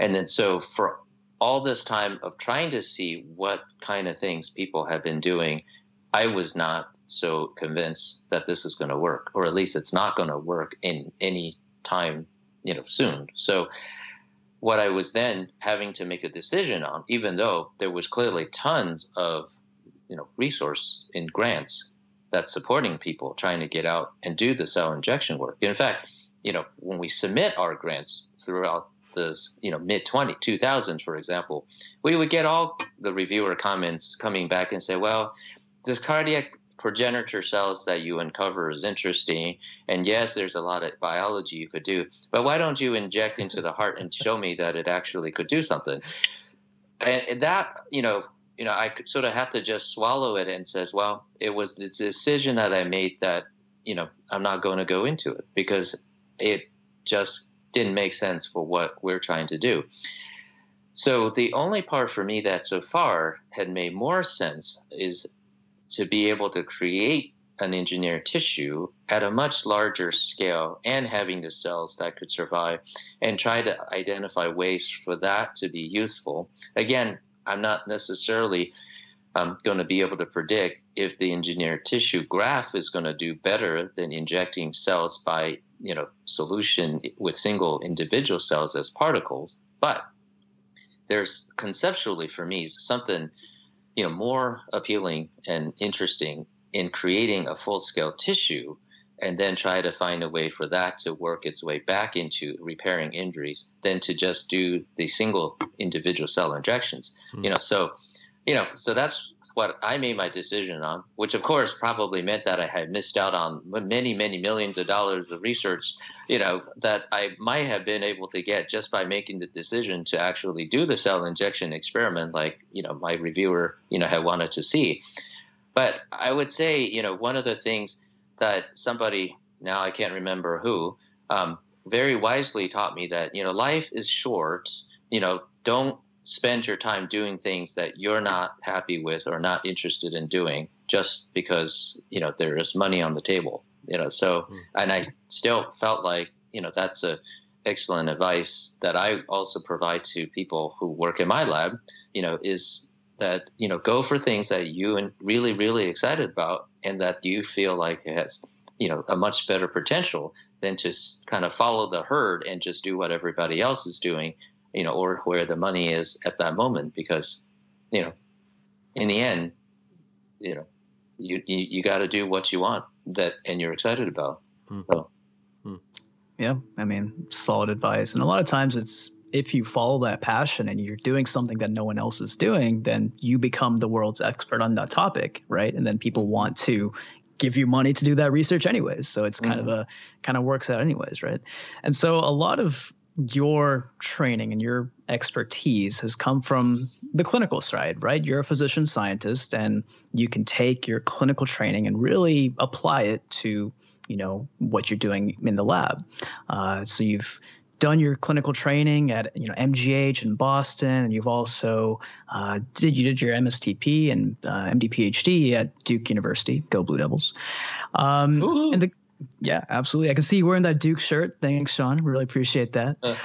And then so for all this time of trying to see what kind of things people have been doing, I was not so convinced that this is going to work, or at least it's not going to work in any time, you know, soon. So what I was then having to make a decision on, even though there was clearly tons of you know resource in grants that's supporting people trying to get out and do the cell injection work. In fact, you know, when we submit our grants throughout the you know mid 20 2000s for example we would get all the reviewer comments coming back and say well this cardiac progenitor cells that you uncover is interesting and yes there's a lot of biology you could do but why don't you inject into the heart and show me that it actually could do something and that you know you know i sort of have to just swallow it and says well it was the decision that i made that you know i'm not going to go into it because it just didn't make sense for what we're trying to do. So the only part for me that so far had made more sense is to be able to create an engineered tissue at a much larger scale and having the cells that could survive and try to identify ways for that to be useful. Again, I'm not necessarily um, going to be able to predict if the engineered tissue graft is going to do better than injecting cells by you know solution with single individual cells as particles but there's conceptually for me something you know more appealing and interesting in creating a full scale tissue and then try to find a way for that to work its way back into repairing injuries than to just do the single individual cell injections mm-hmm. you know so you know so that's what I made my decision on, which of course probably meant that I had missed out on many, many millions of dollars of research, you know, that I might have been able to get just by making the decision to actually do the cell injection experiment, like, you know, my reviewer, you know, had wanted to see. But I would say, you know, one of the things that somebody, now I can't remember who, um, very wisely taught me that, you know, life is short, you know, don't spend your time doing things that you're not happy with or not interested in doing just because you know there is money on the table you know so mm. and i still felt like you know that's a excellent advice that i also provide to people who work in my lab you know is that you know go for things that you and really really excited about and that you feel like it has you know a much better potential than to kind of follow the herd and just do what everybody else is doing you know, or where the money is at that moment, because, you know, in the end, you know, you you, you got to do what you want that and you're excited about. Mm. So. Mm. Yeah, I mean, solid advice. And a lot of times it's if you follow that passion and you're doing something that no one else is doing, then you become the world's expert on that topic, right? And then people want to give you money to do that research anyways. So it's kind mm of a kind of works out anyways, right? And so a lot of your training and your expertise has come from the clinical side, right? You're a physician scientist and you can take your clinical training and really apply it to, you know, what you're doing in the lab. Uh, so you've done your clinical training at you know MGH in Boston, and you've also uh, did you did your MSTP and uh, MD PhD at Duke University. Go Blue Devils! Um, and the yeah, absolutely. I can see you wearing that Duke shirt. Thanks, Sean. Really appreciate that. Uh,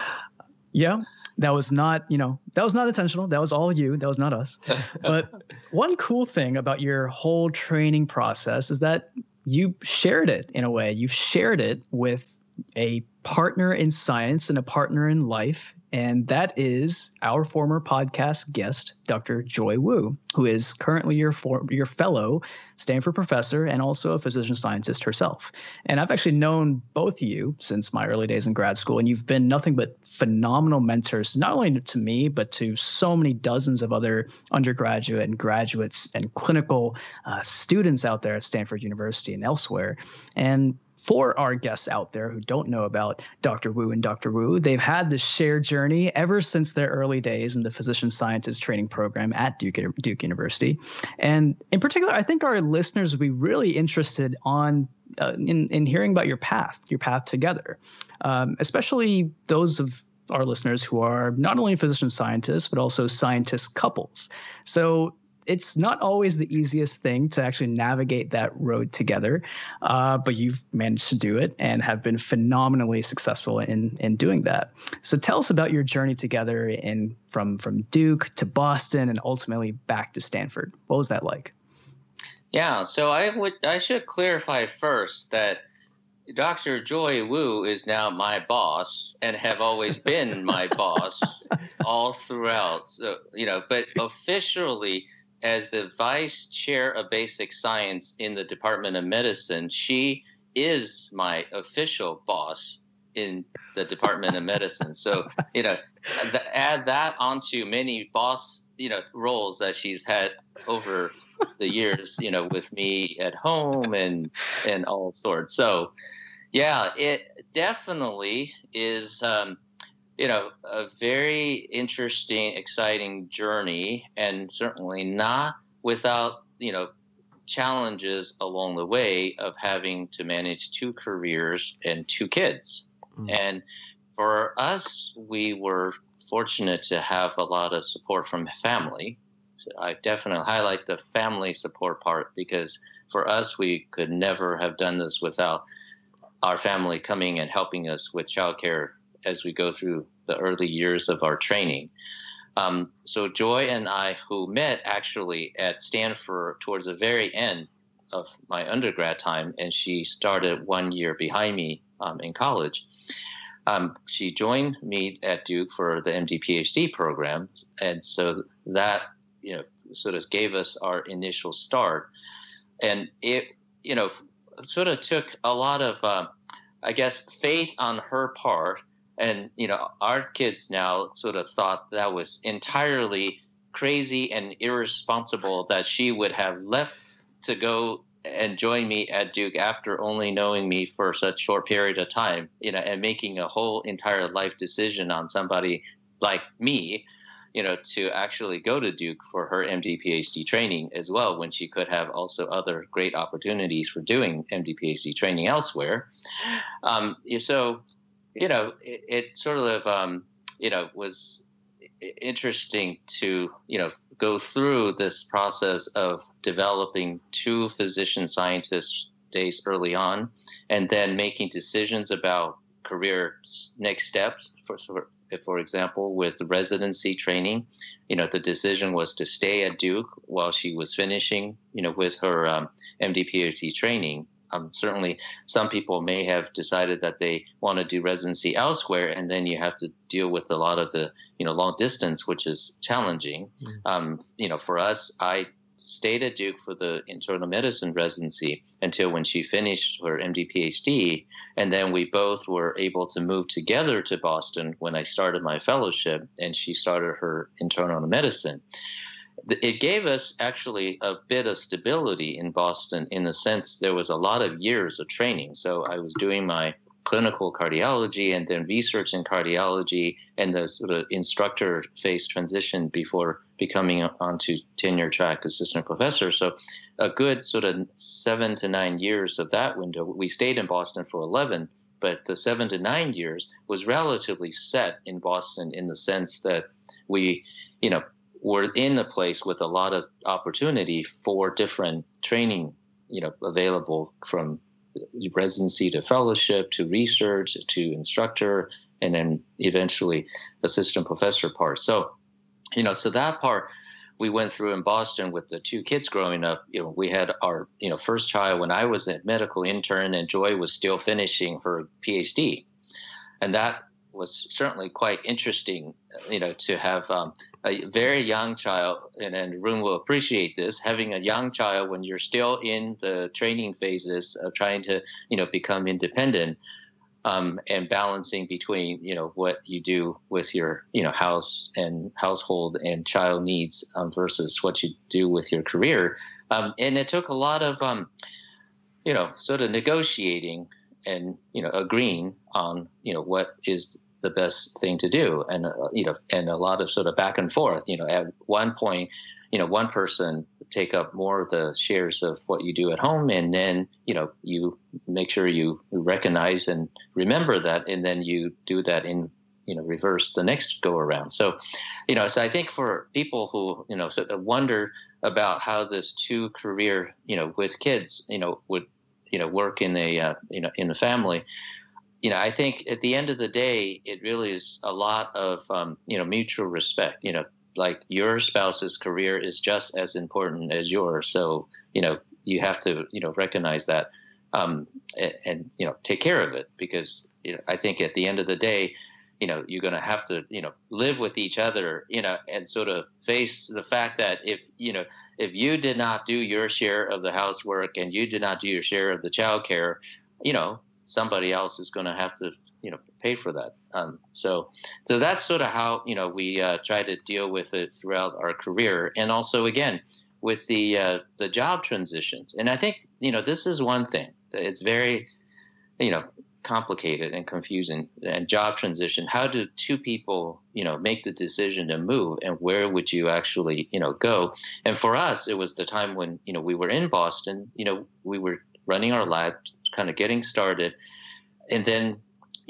yeah, that was not, you know, that was not intentional. That was all you. That was not us. but one cool thing about your whole training process is that you shared it in a way. You've shared it with a partner in science and a partner in life and that is our former podcast guest, Dr. Joy Wu, who is currently your for, your fellow Stanford professor and also a physician scientist herself. And I've actually known both of you since my early days in grad school, and you've been nothing but phenomenal mentors, not only to me but to so many dozens of other undergraduate and graduates and clinical uh, students out there at Stanford University and elsewhere. And for our guests out there who don't know about Dr. Wu and Dr. Wu, they've had this shared journey ever since their early days in the physician scientist training program at Duke, Duke University. And in particular, I think our listeners would be really interested on uh, in, in hearing about your path, your path together, um, especially those of our listeners who are not only physician scientists, but also scientist couples. So it's not always the easiest thing to actually navigate that road together, uh, but you've managed to do it and have been phenomenally successful in in doing that. So tell us about your journey together in from from Duke to Boston and ultimately back to Stanford. What was that like? Yeah, so I would I should clarify first that Dr. Joy Wu is now my boss and have always been my boss all throughout. So, you know, but officially as the vice chair of basic science in the Department of Medicine, she is my official boss in the Department of Medicine. So, you know, add that onto many boss, you know, roles that she's had over the years, you know, with me at home and and all sorts. So, yeah, it definitely is, um, you know, a very interesting, exciting journey, and certainly not without, you know, challenges along the way of having to manage two careers and two kids. Mm. And for us, we were fortunate to have a lot of support from family. So I definitely highlight the family support part because for us, we could never have done this without our family coming and helping us with childcare as we go through the early years of our training. Um, so Joy and I, who met actually at Stanford towards the very end of my undergrad time, and she started one year behind me um, in college. Um, she joined me at Duke for the MD PhD program, and so that you know sort of gave us our initial start, and it you know sort of took a lot of, uh, I guess, faith on her part. And, you know, our kids now sort of thought that was entirely crazy and irresponsible that she would have left to go and join me at Duke after only knowing me for such short period of time, you know, and making a whole entire life decision on somebody like me you know, to actually go to Duke for her MD PhD training as well, when she could have also other great opportunities for doing MD PhD training elsewhere. Um, so, you know, it, it sort of, um, you know, was interesting to, you know, go through this process of developing two physician scientists days early on and then making decisions about career next steps for, for example, with residency training, you know, the decision was to stay at Duke while she was finishing, you know, with her um, MD PhD training. Um, certainly, some people may have decided that they want to do residency elsewhere, and then you have to deal with a lot of the, you know, long distance, which is challenging. Mm. Um, you know, for us, I stayed at Duke for the internal medicine residency until when she finished her MD PhD. And then we both were able to move together to Boston when I started my fellowship and she started her internal medicine. It gave us actually a bit of stability in Boston in the sense there was a lot of years of training. So I was doing my clinical cardiology and then research in cardiology and the sort of instructor phase transition before becoming onto tenure track assistant professor. So a good sort of seven to nine years of that window. We stayed in Boston for 11, but the seven to nine years was relatively set in Boston in the sense that we, you know, were in a place with a lot of opportunity for different training, you know, available from residency to fellowship to research to instructor and then eventually assistant professor part. So, you know, so that part we went through in Boston with the two kids growing up. You know, we had our you know first child when I was a medical intern and Joy was still finishing her PhD, and that was certainly quite interesting. You know, to have um, a very young child, and, and Arun will appreciate this, having a young child when you're still in the training phases of trying to, you know, become independent, um, and balancing between, you know, what you do with your, you know, house and household and child needs um, versus what you do with your career. Um, and it took a lot of, um, you know, sort of negotiating and, you know, agreeing on, you know, what is the best thing to do and uh, you know and a lot of sort of back and forth you know at one point you know one person take up more of the shares of what you do at home and then you know you make sure you recognize and remember that and then you do that in you know reverse the next go around so you know so i think for people who you know sort of wonder about how this two career you know with kids you know would you know work in a uh, you know in the family you know, I think at the end of the day, it really is a lot of um, you know mutual respect. You know, like your spouse's career is just as important as yours, so you know you have to you know recognize that. um, and, and, you know take care of it because you know, I think at the end of the day, you know you're going to have to you know live with each other you know and sort of face the fact that if you know if you did not do your share of the housework and you did not do your share of the child care you know somebody else is going to have to you know pay for that. Um, so so that's sort of how you know we uh, try to deal with it throughout our career. And also again with the uh, the job transitions. And i think you know this is one thing it's very you know complicated and confusing and job transition. How do two people you know make the decision to move and where would you actually you know go? And for us it was the time when you know we were in boston you know we were running our lab kind of getting started. And then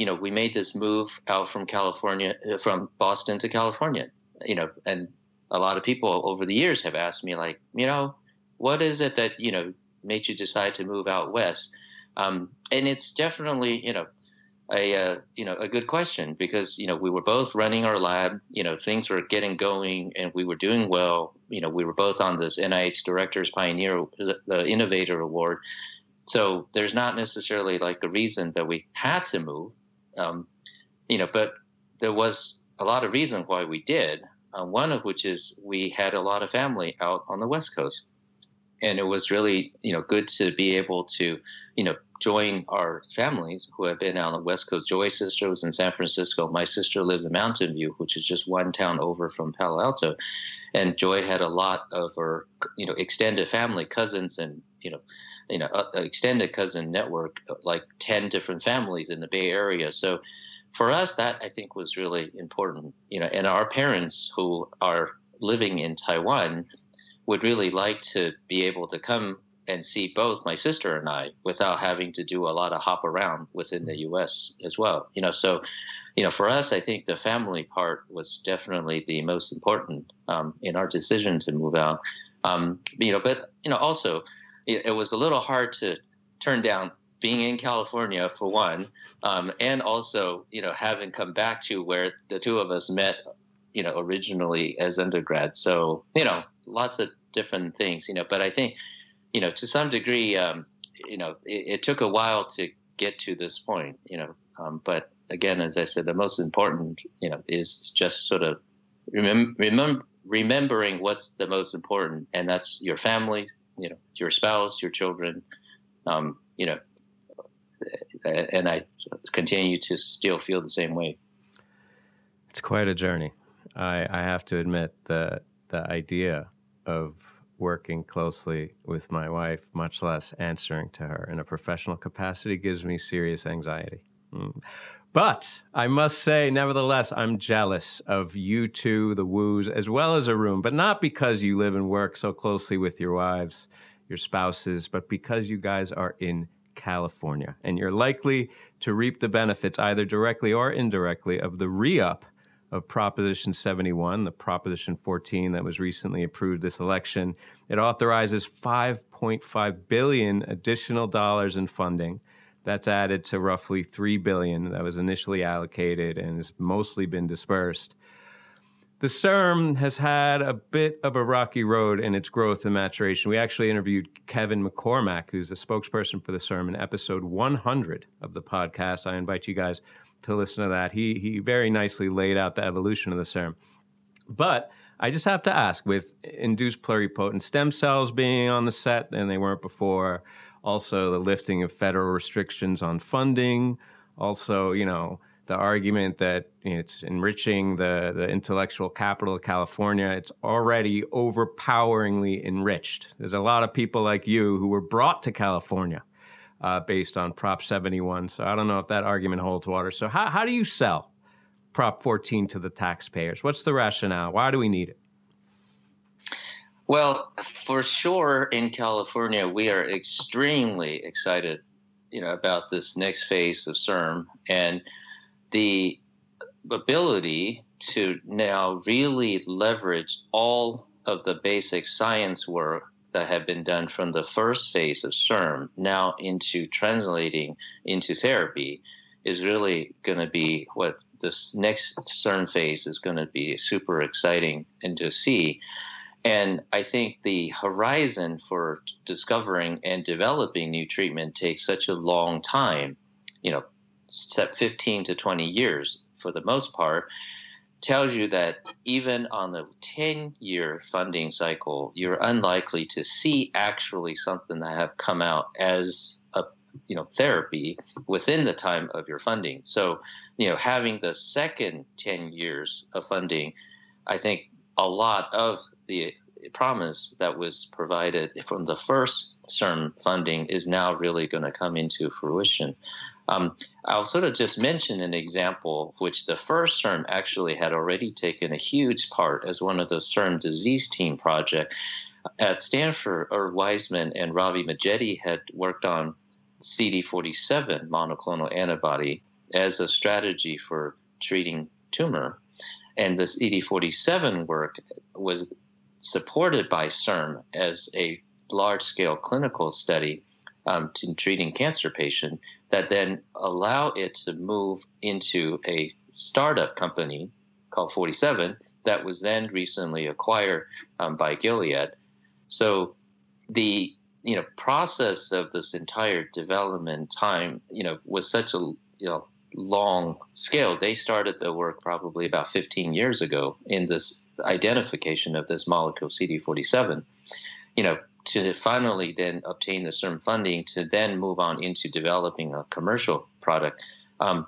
you know we made this move out from california from boston to california you know and a lot of people over the years have asked me like you know what is it that you know made you decide to move out west um, and it's definitely, you know, a uh, you know a good question because you know we were both running our lab. You know, things were getting going and we were doing well. You know, we were both on this NIH Directors Pioneer, the Innovator Award. So there's not necessarily like a reason that we had to move. Um, you know, but there was a lot of reason why we did. Uh, one of which is we had a lot of family out on the West Coast and it was really you know good to be able to you know join our families who have been on the west coast joy's sister was in san francisco. My sister lives in mountain view which is just one town over from palo alto. And joy had a lot of her you know extended family cousins and you know you know uh, extended cousin network like 10 different families in the bay area. So for us that i think was really important you know and our parents who are living in taiwan would really like to be able to come and see both my sister and I without having to do a lot of hop around within the U.S. as well. You know, so you know, for us, I think the family part was definitely the most important um, in our decision to move out. Um, you know, but you know, also it, it, was a little hard to turn down being in California for one, um, and also you know having come back to where the two of us met, you know, originally as undergrads. So you know, lots of different things, you know. But I think, you know, to some degree, um, you know, it, it, took a while to get to this point, you know. Um, but again, as I said, the most important, you know, is just sort of remember, remember remembering what's the most important, and that's your family, you know, your spouse, your children, um, you know. And I continue to still feel the same way. It's quite a journey. I, I have to admit that the idea of working closely with my wife, much less answering to her in a professional capacity, gives me serious anxiety. Mm. But I must say, nevertheless, I'm jealous of you two, the Wus, as well as Arun, but not because you live and work so closely with your wives, your spouses, but because you guys are in California and you're likely to reap the benefits, either directly or indirectly, of the re up of Proposition 71, the Proposition 14 that was recently approved this election. It authorizes 5.5 billion additional dollars in funding. That's added to roughly 3 billion that was initially allocated and has mostly been dispersed. The CIRM has had a bit of a rocky road in its growth and maturation. We actually interviewed Kevin McCormack, who's a spokesperson for the CIRM, in episode 100 of the podcast. I invite you guys to listen to that. He he very nicely laid out the evolution of the CIRM. But I just have to ask, with induced pluripotent stem cells being on the set and they weren't before, also the lifting of federal restrictions on funding, also you know the argument that it's enriching the, the intellectual capital of California. It's already overpoweringly enriched. There's a lot of people like you who were brought to California uh, based on Prop 71. So I don't know if that argument holds water. So how, how do you sell Prop 14 to the taxpayers? What's the rationale? Why do we need it? Well, for sure, in California, we are extremely excited, you know, about this next phase of CIRM and the ability to now really leverage all of the basic science work that have been done from the first phase of CIRM now into translating into therapy is really going to be what this next CIRM phase is going to be super exciting and to see. And I think the horizon for discovering and developing new treatment takes such a long time, you know, 15 to 20 years for the most part, tells you that even on the 10 year funding cycle, you're unlikely to see actually something that have come out as a you know therapy within the time of your funding. So, you know, having the second 10 years of funding, I think a lot of the promise that was provided from the first CIRM funding is now really going to come into fruition. Um, I'll sort of just mention an example which the first CIRM actually had already taken a huge part as one of the CIRM disease team project. At Stanford, Irv Weissman and Ravi Majeti had worked on CD47 monoclonal antibody as a strategy for treating tumor. And this CD47 work was supported by CIRM as a large scale clinical study um, treating cancer patient that then allow it to move into a startup company called 47 that was then recently acquired um, by Gilead. So the you know process of this entire development time you know was such a you know long scale. They started the work probably about 15 years ago in this identification of this molecule CD47. You know, to finally then obtain the CIRM funding to then move on into developing a commercial product. Um,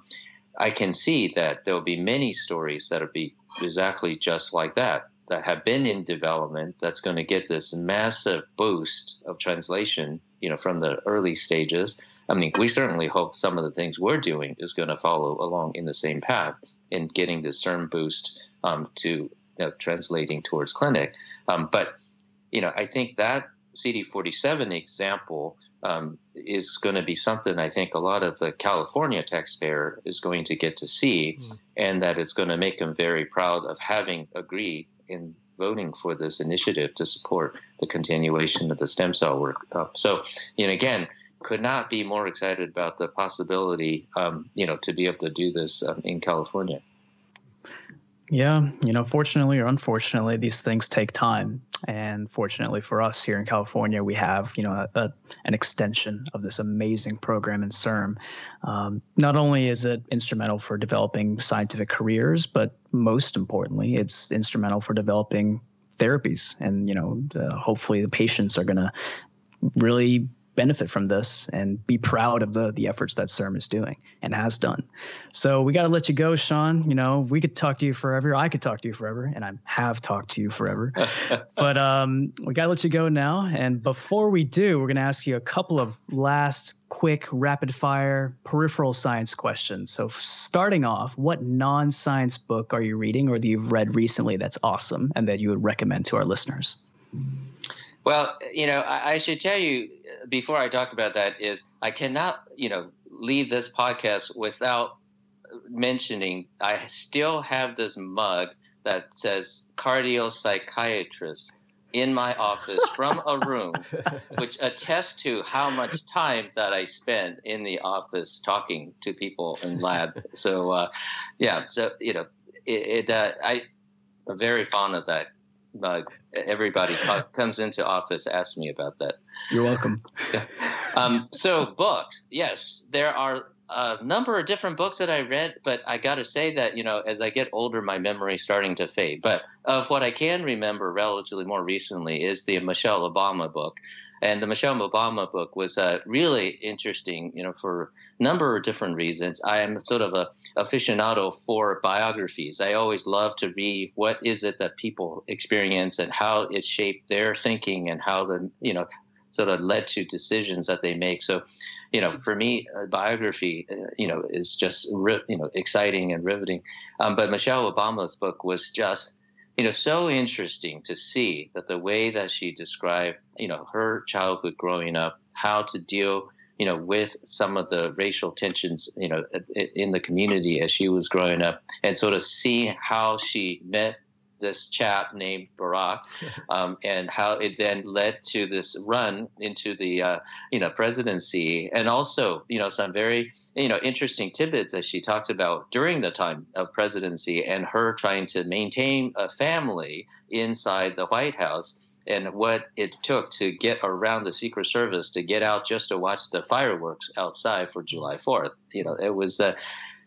I can see that there will be many stories that will be exactly just like that that have been in development that's going to get this massive boost of translation you know from the early stages I mean, we certainly hope some of the things we're doing is going to follow along in the same path in getting the CIRM boost um, to you know, translating towards clinic. Um, but you know, I think that CD47 example um, is going to be something I think a lot of the California taxpayer is going to get to see, mm. and that it's going to make them very proud of having agreed in voting for this initiative to support the continuation of the stem cell work. Uh, so, you know, again, could not be more excited about the possibility, um, you know, to be able to do this um, in California. Yeah, you know, fortunately or unfortunately, these things take time. And fortunately for us here in California, we have, you know, a, a, an extension of this amazing program in CIRM. Um, not only is it instrumental for developing scientific careers, but most importantly, it's instrumental for developing therapies. And, you know, uh, hopefully the patients are going to really benefit from this and be proud of the the efforts that CIRM is doing and has done. So we got to let you go, Sean. You know, we could talk to you forever. I could talk to you forever, and I have talked to you forever. but um, we got to let you go now. And before we do, we're going to ask you a couple of last quick rapid fire peripheral science questions. So starting off, what non-science book are you reading or that you've read recently that's awesome and that you would recommend to our listeners? Well, you know, I, I, should tell you before I talk about that is I cannot, you know, leave this podcast without mentioning I still have this mug that says cardio psychiatrist in my office from Arun, which attests to how much time that I spend in the office talking to people in lab. So, uh, yeah, so you know, it, it uh, I, I'm very fond of that mug. Everybody comes into office asks me about that. You're welcome. um, so books, yes, there are a number of different books that I read, but I got to say that you know as I get older, my memory starting to fade. But of what I can remember relatively more recently is the Michelle Obama book, and the Michelle Obama book was uh, really interesting, you know, for a number of different reasons. I am sort of a aficionado for biographies. I always love to read what is it that people experience and how it shaped their thinking and how the, you know, sort of led to decisions that they make. So, you know, for me, biography, uh, you know, is just, you know, exciting and riveting. Um, but Michelle Obama's book was just you know, so interesting to see that the way that she described, you know, her childhood growing up, how to deal, you know, with some of the racial tensions, you know, in the community as she was growing up, and sort of see how she met this chap named Barack, um, and how it then led to this run into the uh, you know presidency, and also you know some very you know interesting tidbits that she talks about during the time of presidency and her trying to maintain a family inside the White House and what it took to get around the Secret Service to get out just to watch the fireworks outside for July 4th. You know, it was, uh,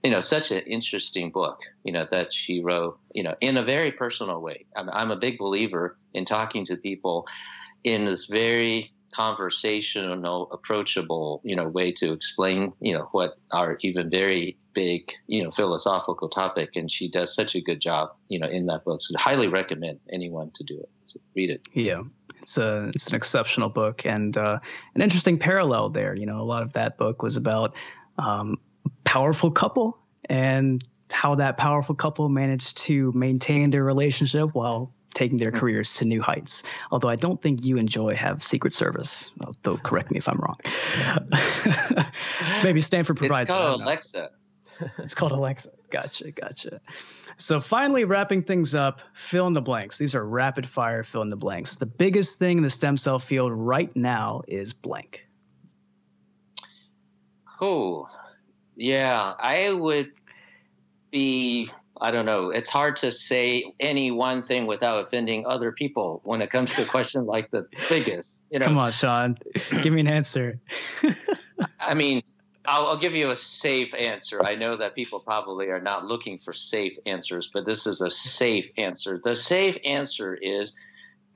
you know, such an interesting book, you know, that she wrote, you know, in a very personal way. I'm, I'm a big believer in talking to people in this very conversational, approachable, you know, way to explain, you know, what are even very big, you know, philosophical topic. And she does such a good job, you know, in that book. So I highly recommend anyone to do it. Read it. Yeah. It's a it's an exceptional book and uh, an interesting parallel there. You know, a lot of that book was about um, powerful couple and how that powerful couple managed to maintain their relationship while taking their hmm. careers to new heights. Although I don't think you and Joy have Secret Service. Though correct me if I'm wrong. Maybe Stanford provides. It's called Alexa. it's called Alexa. Gotcha, gotcha. So finally, wrapping things up, fill in the blanks. These are rapid fire fill in the blanks. The biggest thing in the stem cell field right now is blank. Oh, yeah. I would be I don't know. It's hard to say any one thing without offending other people when it comes to a question like the biggest. You know, come on, Sean, give me an answer. I mean, I'll, I'll, give you a safe answer. I know that people probably are not looking for safe answers, but this is a safe answer. The safe answer is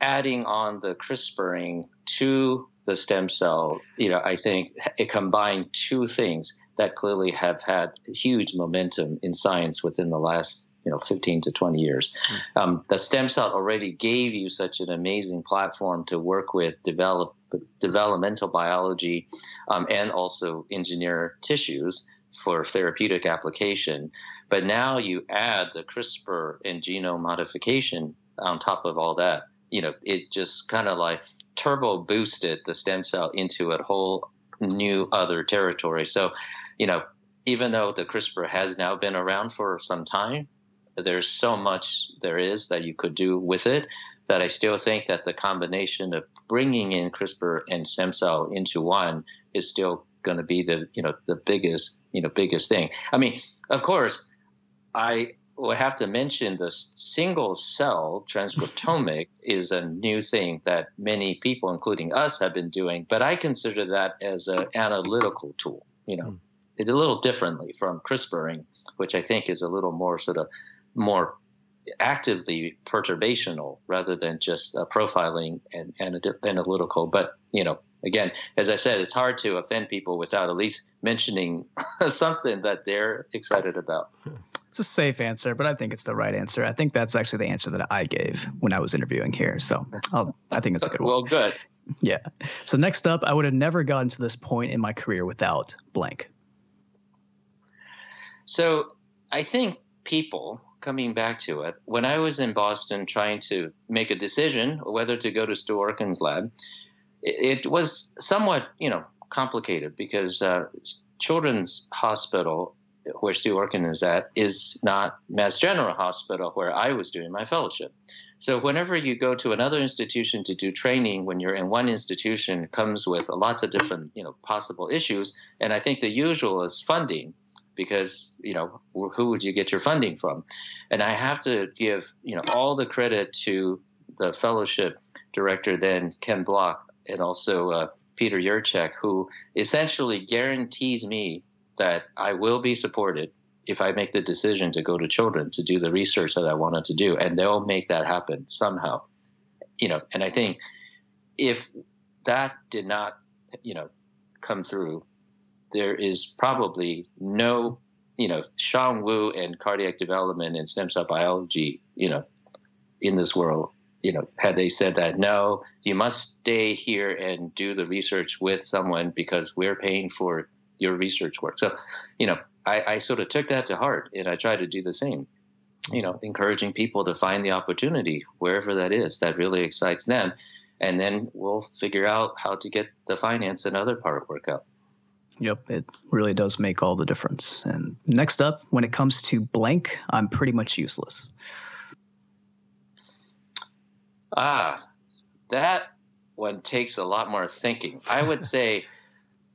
adding on the CRISPRing to the stem cell. You know, I think it combined two things that clearly have had huge momentum in science within the last you know 15 to 20 years. Mm. Um, the stem cell already gave you such an amazing platform to work with, develop developmental biology, um, and also engineer tissues for therapeutic application. But now you add the CRISPR and genome modification on top of all that. You know, it just kind of like turbo boosted the stem cell into a whole new other territory. So you know, even though the CRISPR has now been around for some time, there's so much there is that you could do with it that I still think that the combination of bringing in CRISPR and stem cell into one is still going to be the you know the biggest you know biggest thing. I mean, of course, I would have to mention the single cell transcriptomic is a new thing that many people, including us, have been doing. But I consider that as an analytical tool. You know, mm it a little differently from CRISPRing, which I think is a little more sort of more actively perturbational rather than just uh, profiling and, and analytical. But you know, again, as I said, it's hard to offend people without at least mentioning something that they're excited about. It's a safe answer, but I think it's the right answer. I think that's actually the answer that I gave when I was interviewing here. So I'll, I think it's a good one. well, good. Yeah. So next up, I would have never gotten to this point in my career without blank. So I think people coming back to it, when I was in Boston trying to make a decision whether to go to Stu Orkin's lab, it, was somewhat, you know, complicated because uh, Children's Hospital, where Stu Orkin is at, is not Mass General Hospital, where I was doing my fellowship. So whenever you go to another institution to do training, when you're in one institution, comes with lots of different, you know, possible issues. And I think the usual is funding because you know who would you get your funding from? And i have to give you know all the credit to the fellowship director then ken block and also uh, peter Yurchak who essentially guarantees me that i will be supported if i make the decision to go to children to do the research that i wanted to do and they'll make that happen somehow. You know and i think if that did not you know come through there is probably no, you know, Sean Wu and cardiac development and stem cell biology, you know, in this world. You know, had they said that, no, you must stay here and do the research with someone because we're paying for your research work. So, you know, I, I sort of took that to heart and I try to do the same you know, encouraging people to find the opportunity wherever that is that really excites them. And then we'll figure out how to get the finance and other part work out. Yep, it really does make all the difference. And next up, when it comes to blank, I'm pretty much useless. Ah, that one takes a lot more thinking. I would say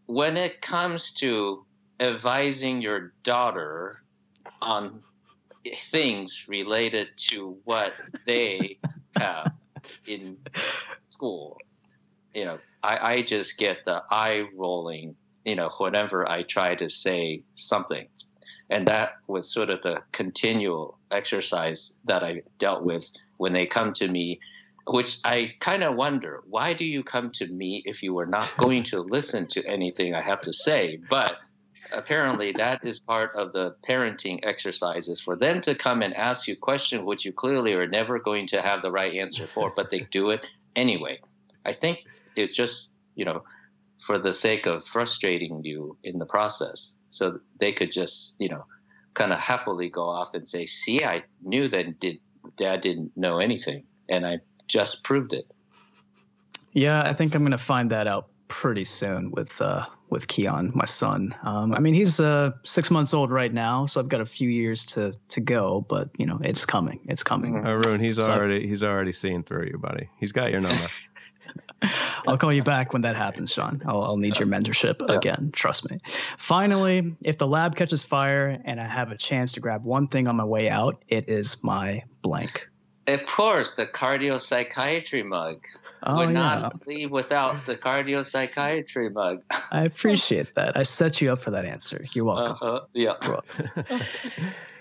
when it comes to advising your daughter on things related to what they have in school, you know, I, I just get the eye rolling, you know, whenever I try to say something. And that was sort of the continual exercise that I dealt with when they come to me which I kind of wonder why do you come to me if you were not going to listen to anything I have to say? But apparently, that is part of the parenting exercises for them to come and ask you questions which you clearly are never going to have the right answer for, but they do it anyway. I think it's just, you know, for the sake of frustrating you in the process. So they could just, you know, kind of happily go off and say, see, I knew that did, dad didn't know anything. And I just proved it. Yeah, I think I'm going to find that out pretty soon with uh, with Keon, my son. Um, I mean, he's uh, six months old right now, so I've got a few years to to go. But you know, it's coming. It's coming. Arun, he's so, already he's already seeing through you, buddy. He's got your number. I'll call you back when that happens, Sean. I'll, I'll need your mentorship yeah. again. Trust me. Finally, if the lab catches fire and I have a chance to grab one thing on my way out, it is my blank. Of course, the cardio psychiatry mug. Oh, Would yeah. not leave without the cardio psychiatry mug. I appreciate that. I set you up for that answer. You're welcome. Uh-huh. Yeah. You're welcome.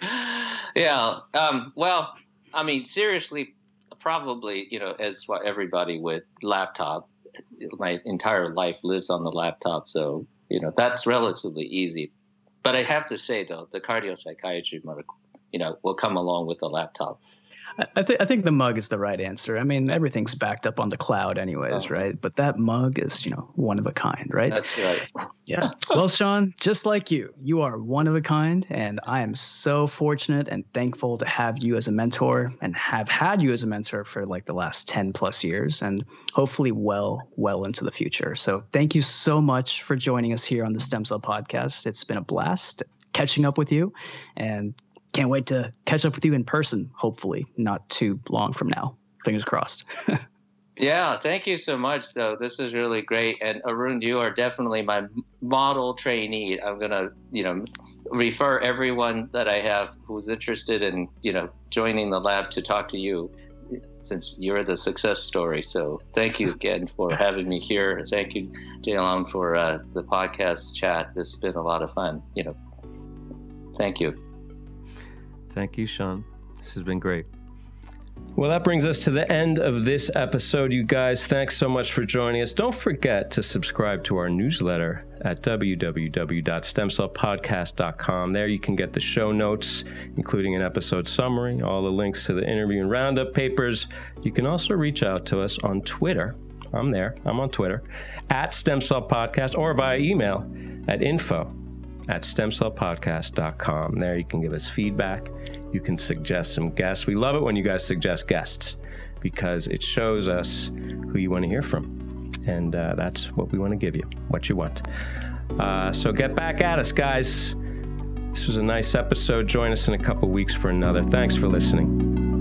yeah. Um, well, I mean, seriously, probably, you know, as what everybody with laptop, my entire life lives on the laptop. So, you know, that's relatively easy. But I have to say, though, the cardio psychiatry you know, will come along with the laptop. I, th- I think the mug is the right answer. I mean, everything's backed up on the cloud, anyways, oh. right? But that mug is, you know, one of a kind, right? That's right. Yeah. well, Sean, just like you, you are one of a kind, and I am so fortunate and thankful to have you as a mentor and have had you as a mentor for like the last 10 plus years and hopefully well, well into the future. So thank you so much for joining us here on the Stem Cell Podcast. It's been a blast catching up with you and can't wait to catch up with you in person, hopefully, not too long from now. Fingers crossed. yeah, thank you so much, though. This is really great. And Arun, you are definitely my model trainee. I'm going to, you know, refer everyone that I have who's interested in, you know, joining the lab to talk to you since you're the success story. So thank you again for having me here. Thank you, Jay for uh, the podcast chat. This has been a lot of fun. You know, thank you. Thank you, Sean. This has been great. Well, that brings us to the end of this episode, you guys. Thanks so much for joining us. Don't forget to subscribe to our newsletter at www.stemcellpodcast.com. There you can get the show notes, including an episode summary, all the links to the interview and roundup papers. You can also reach out to us on Twitter. I'm there. I'm on Twitter at Stem Cell Podcast or via email at info at stemcellpodcast.com. There you can give us feedback. You can suggest some guests. We love it when you guys suggest guests because it shows us who you want to hear from. And uh, that's what we want to give you, what you want. Uh, so get back at us, guys. This was a nice episode. Join us in a couple weeks for another. Thanks for listening.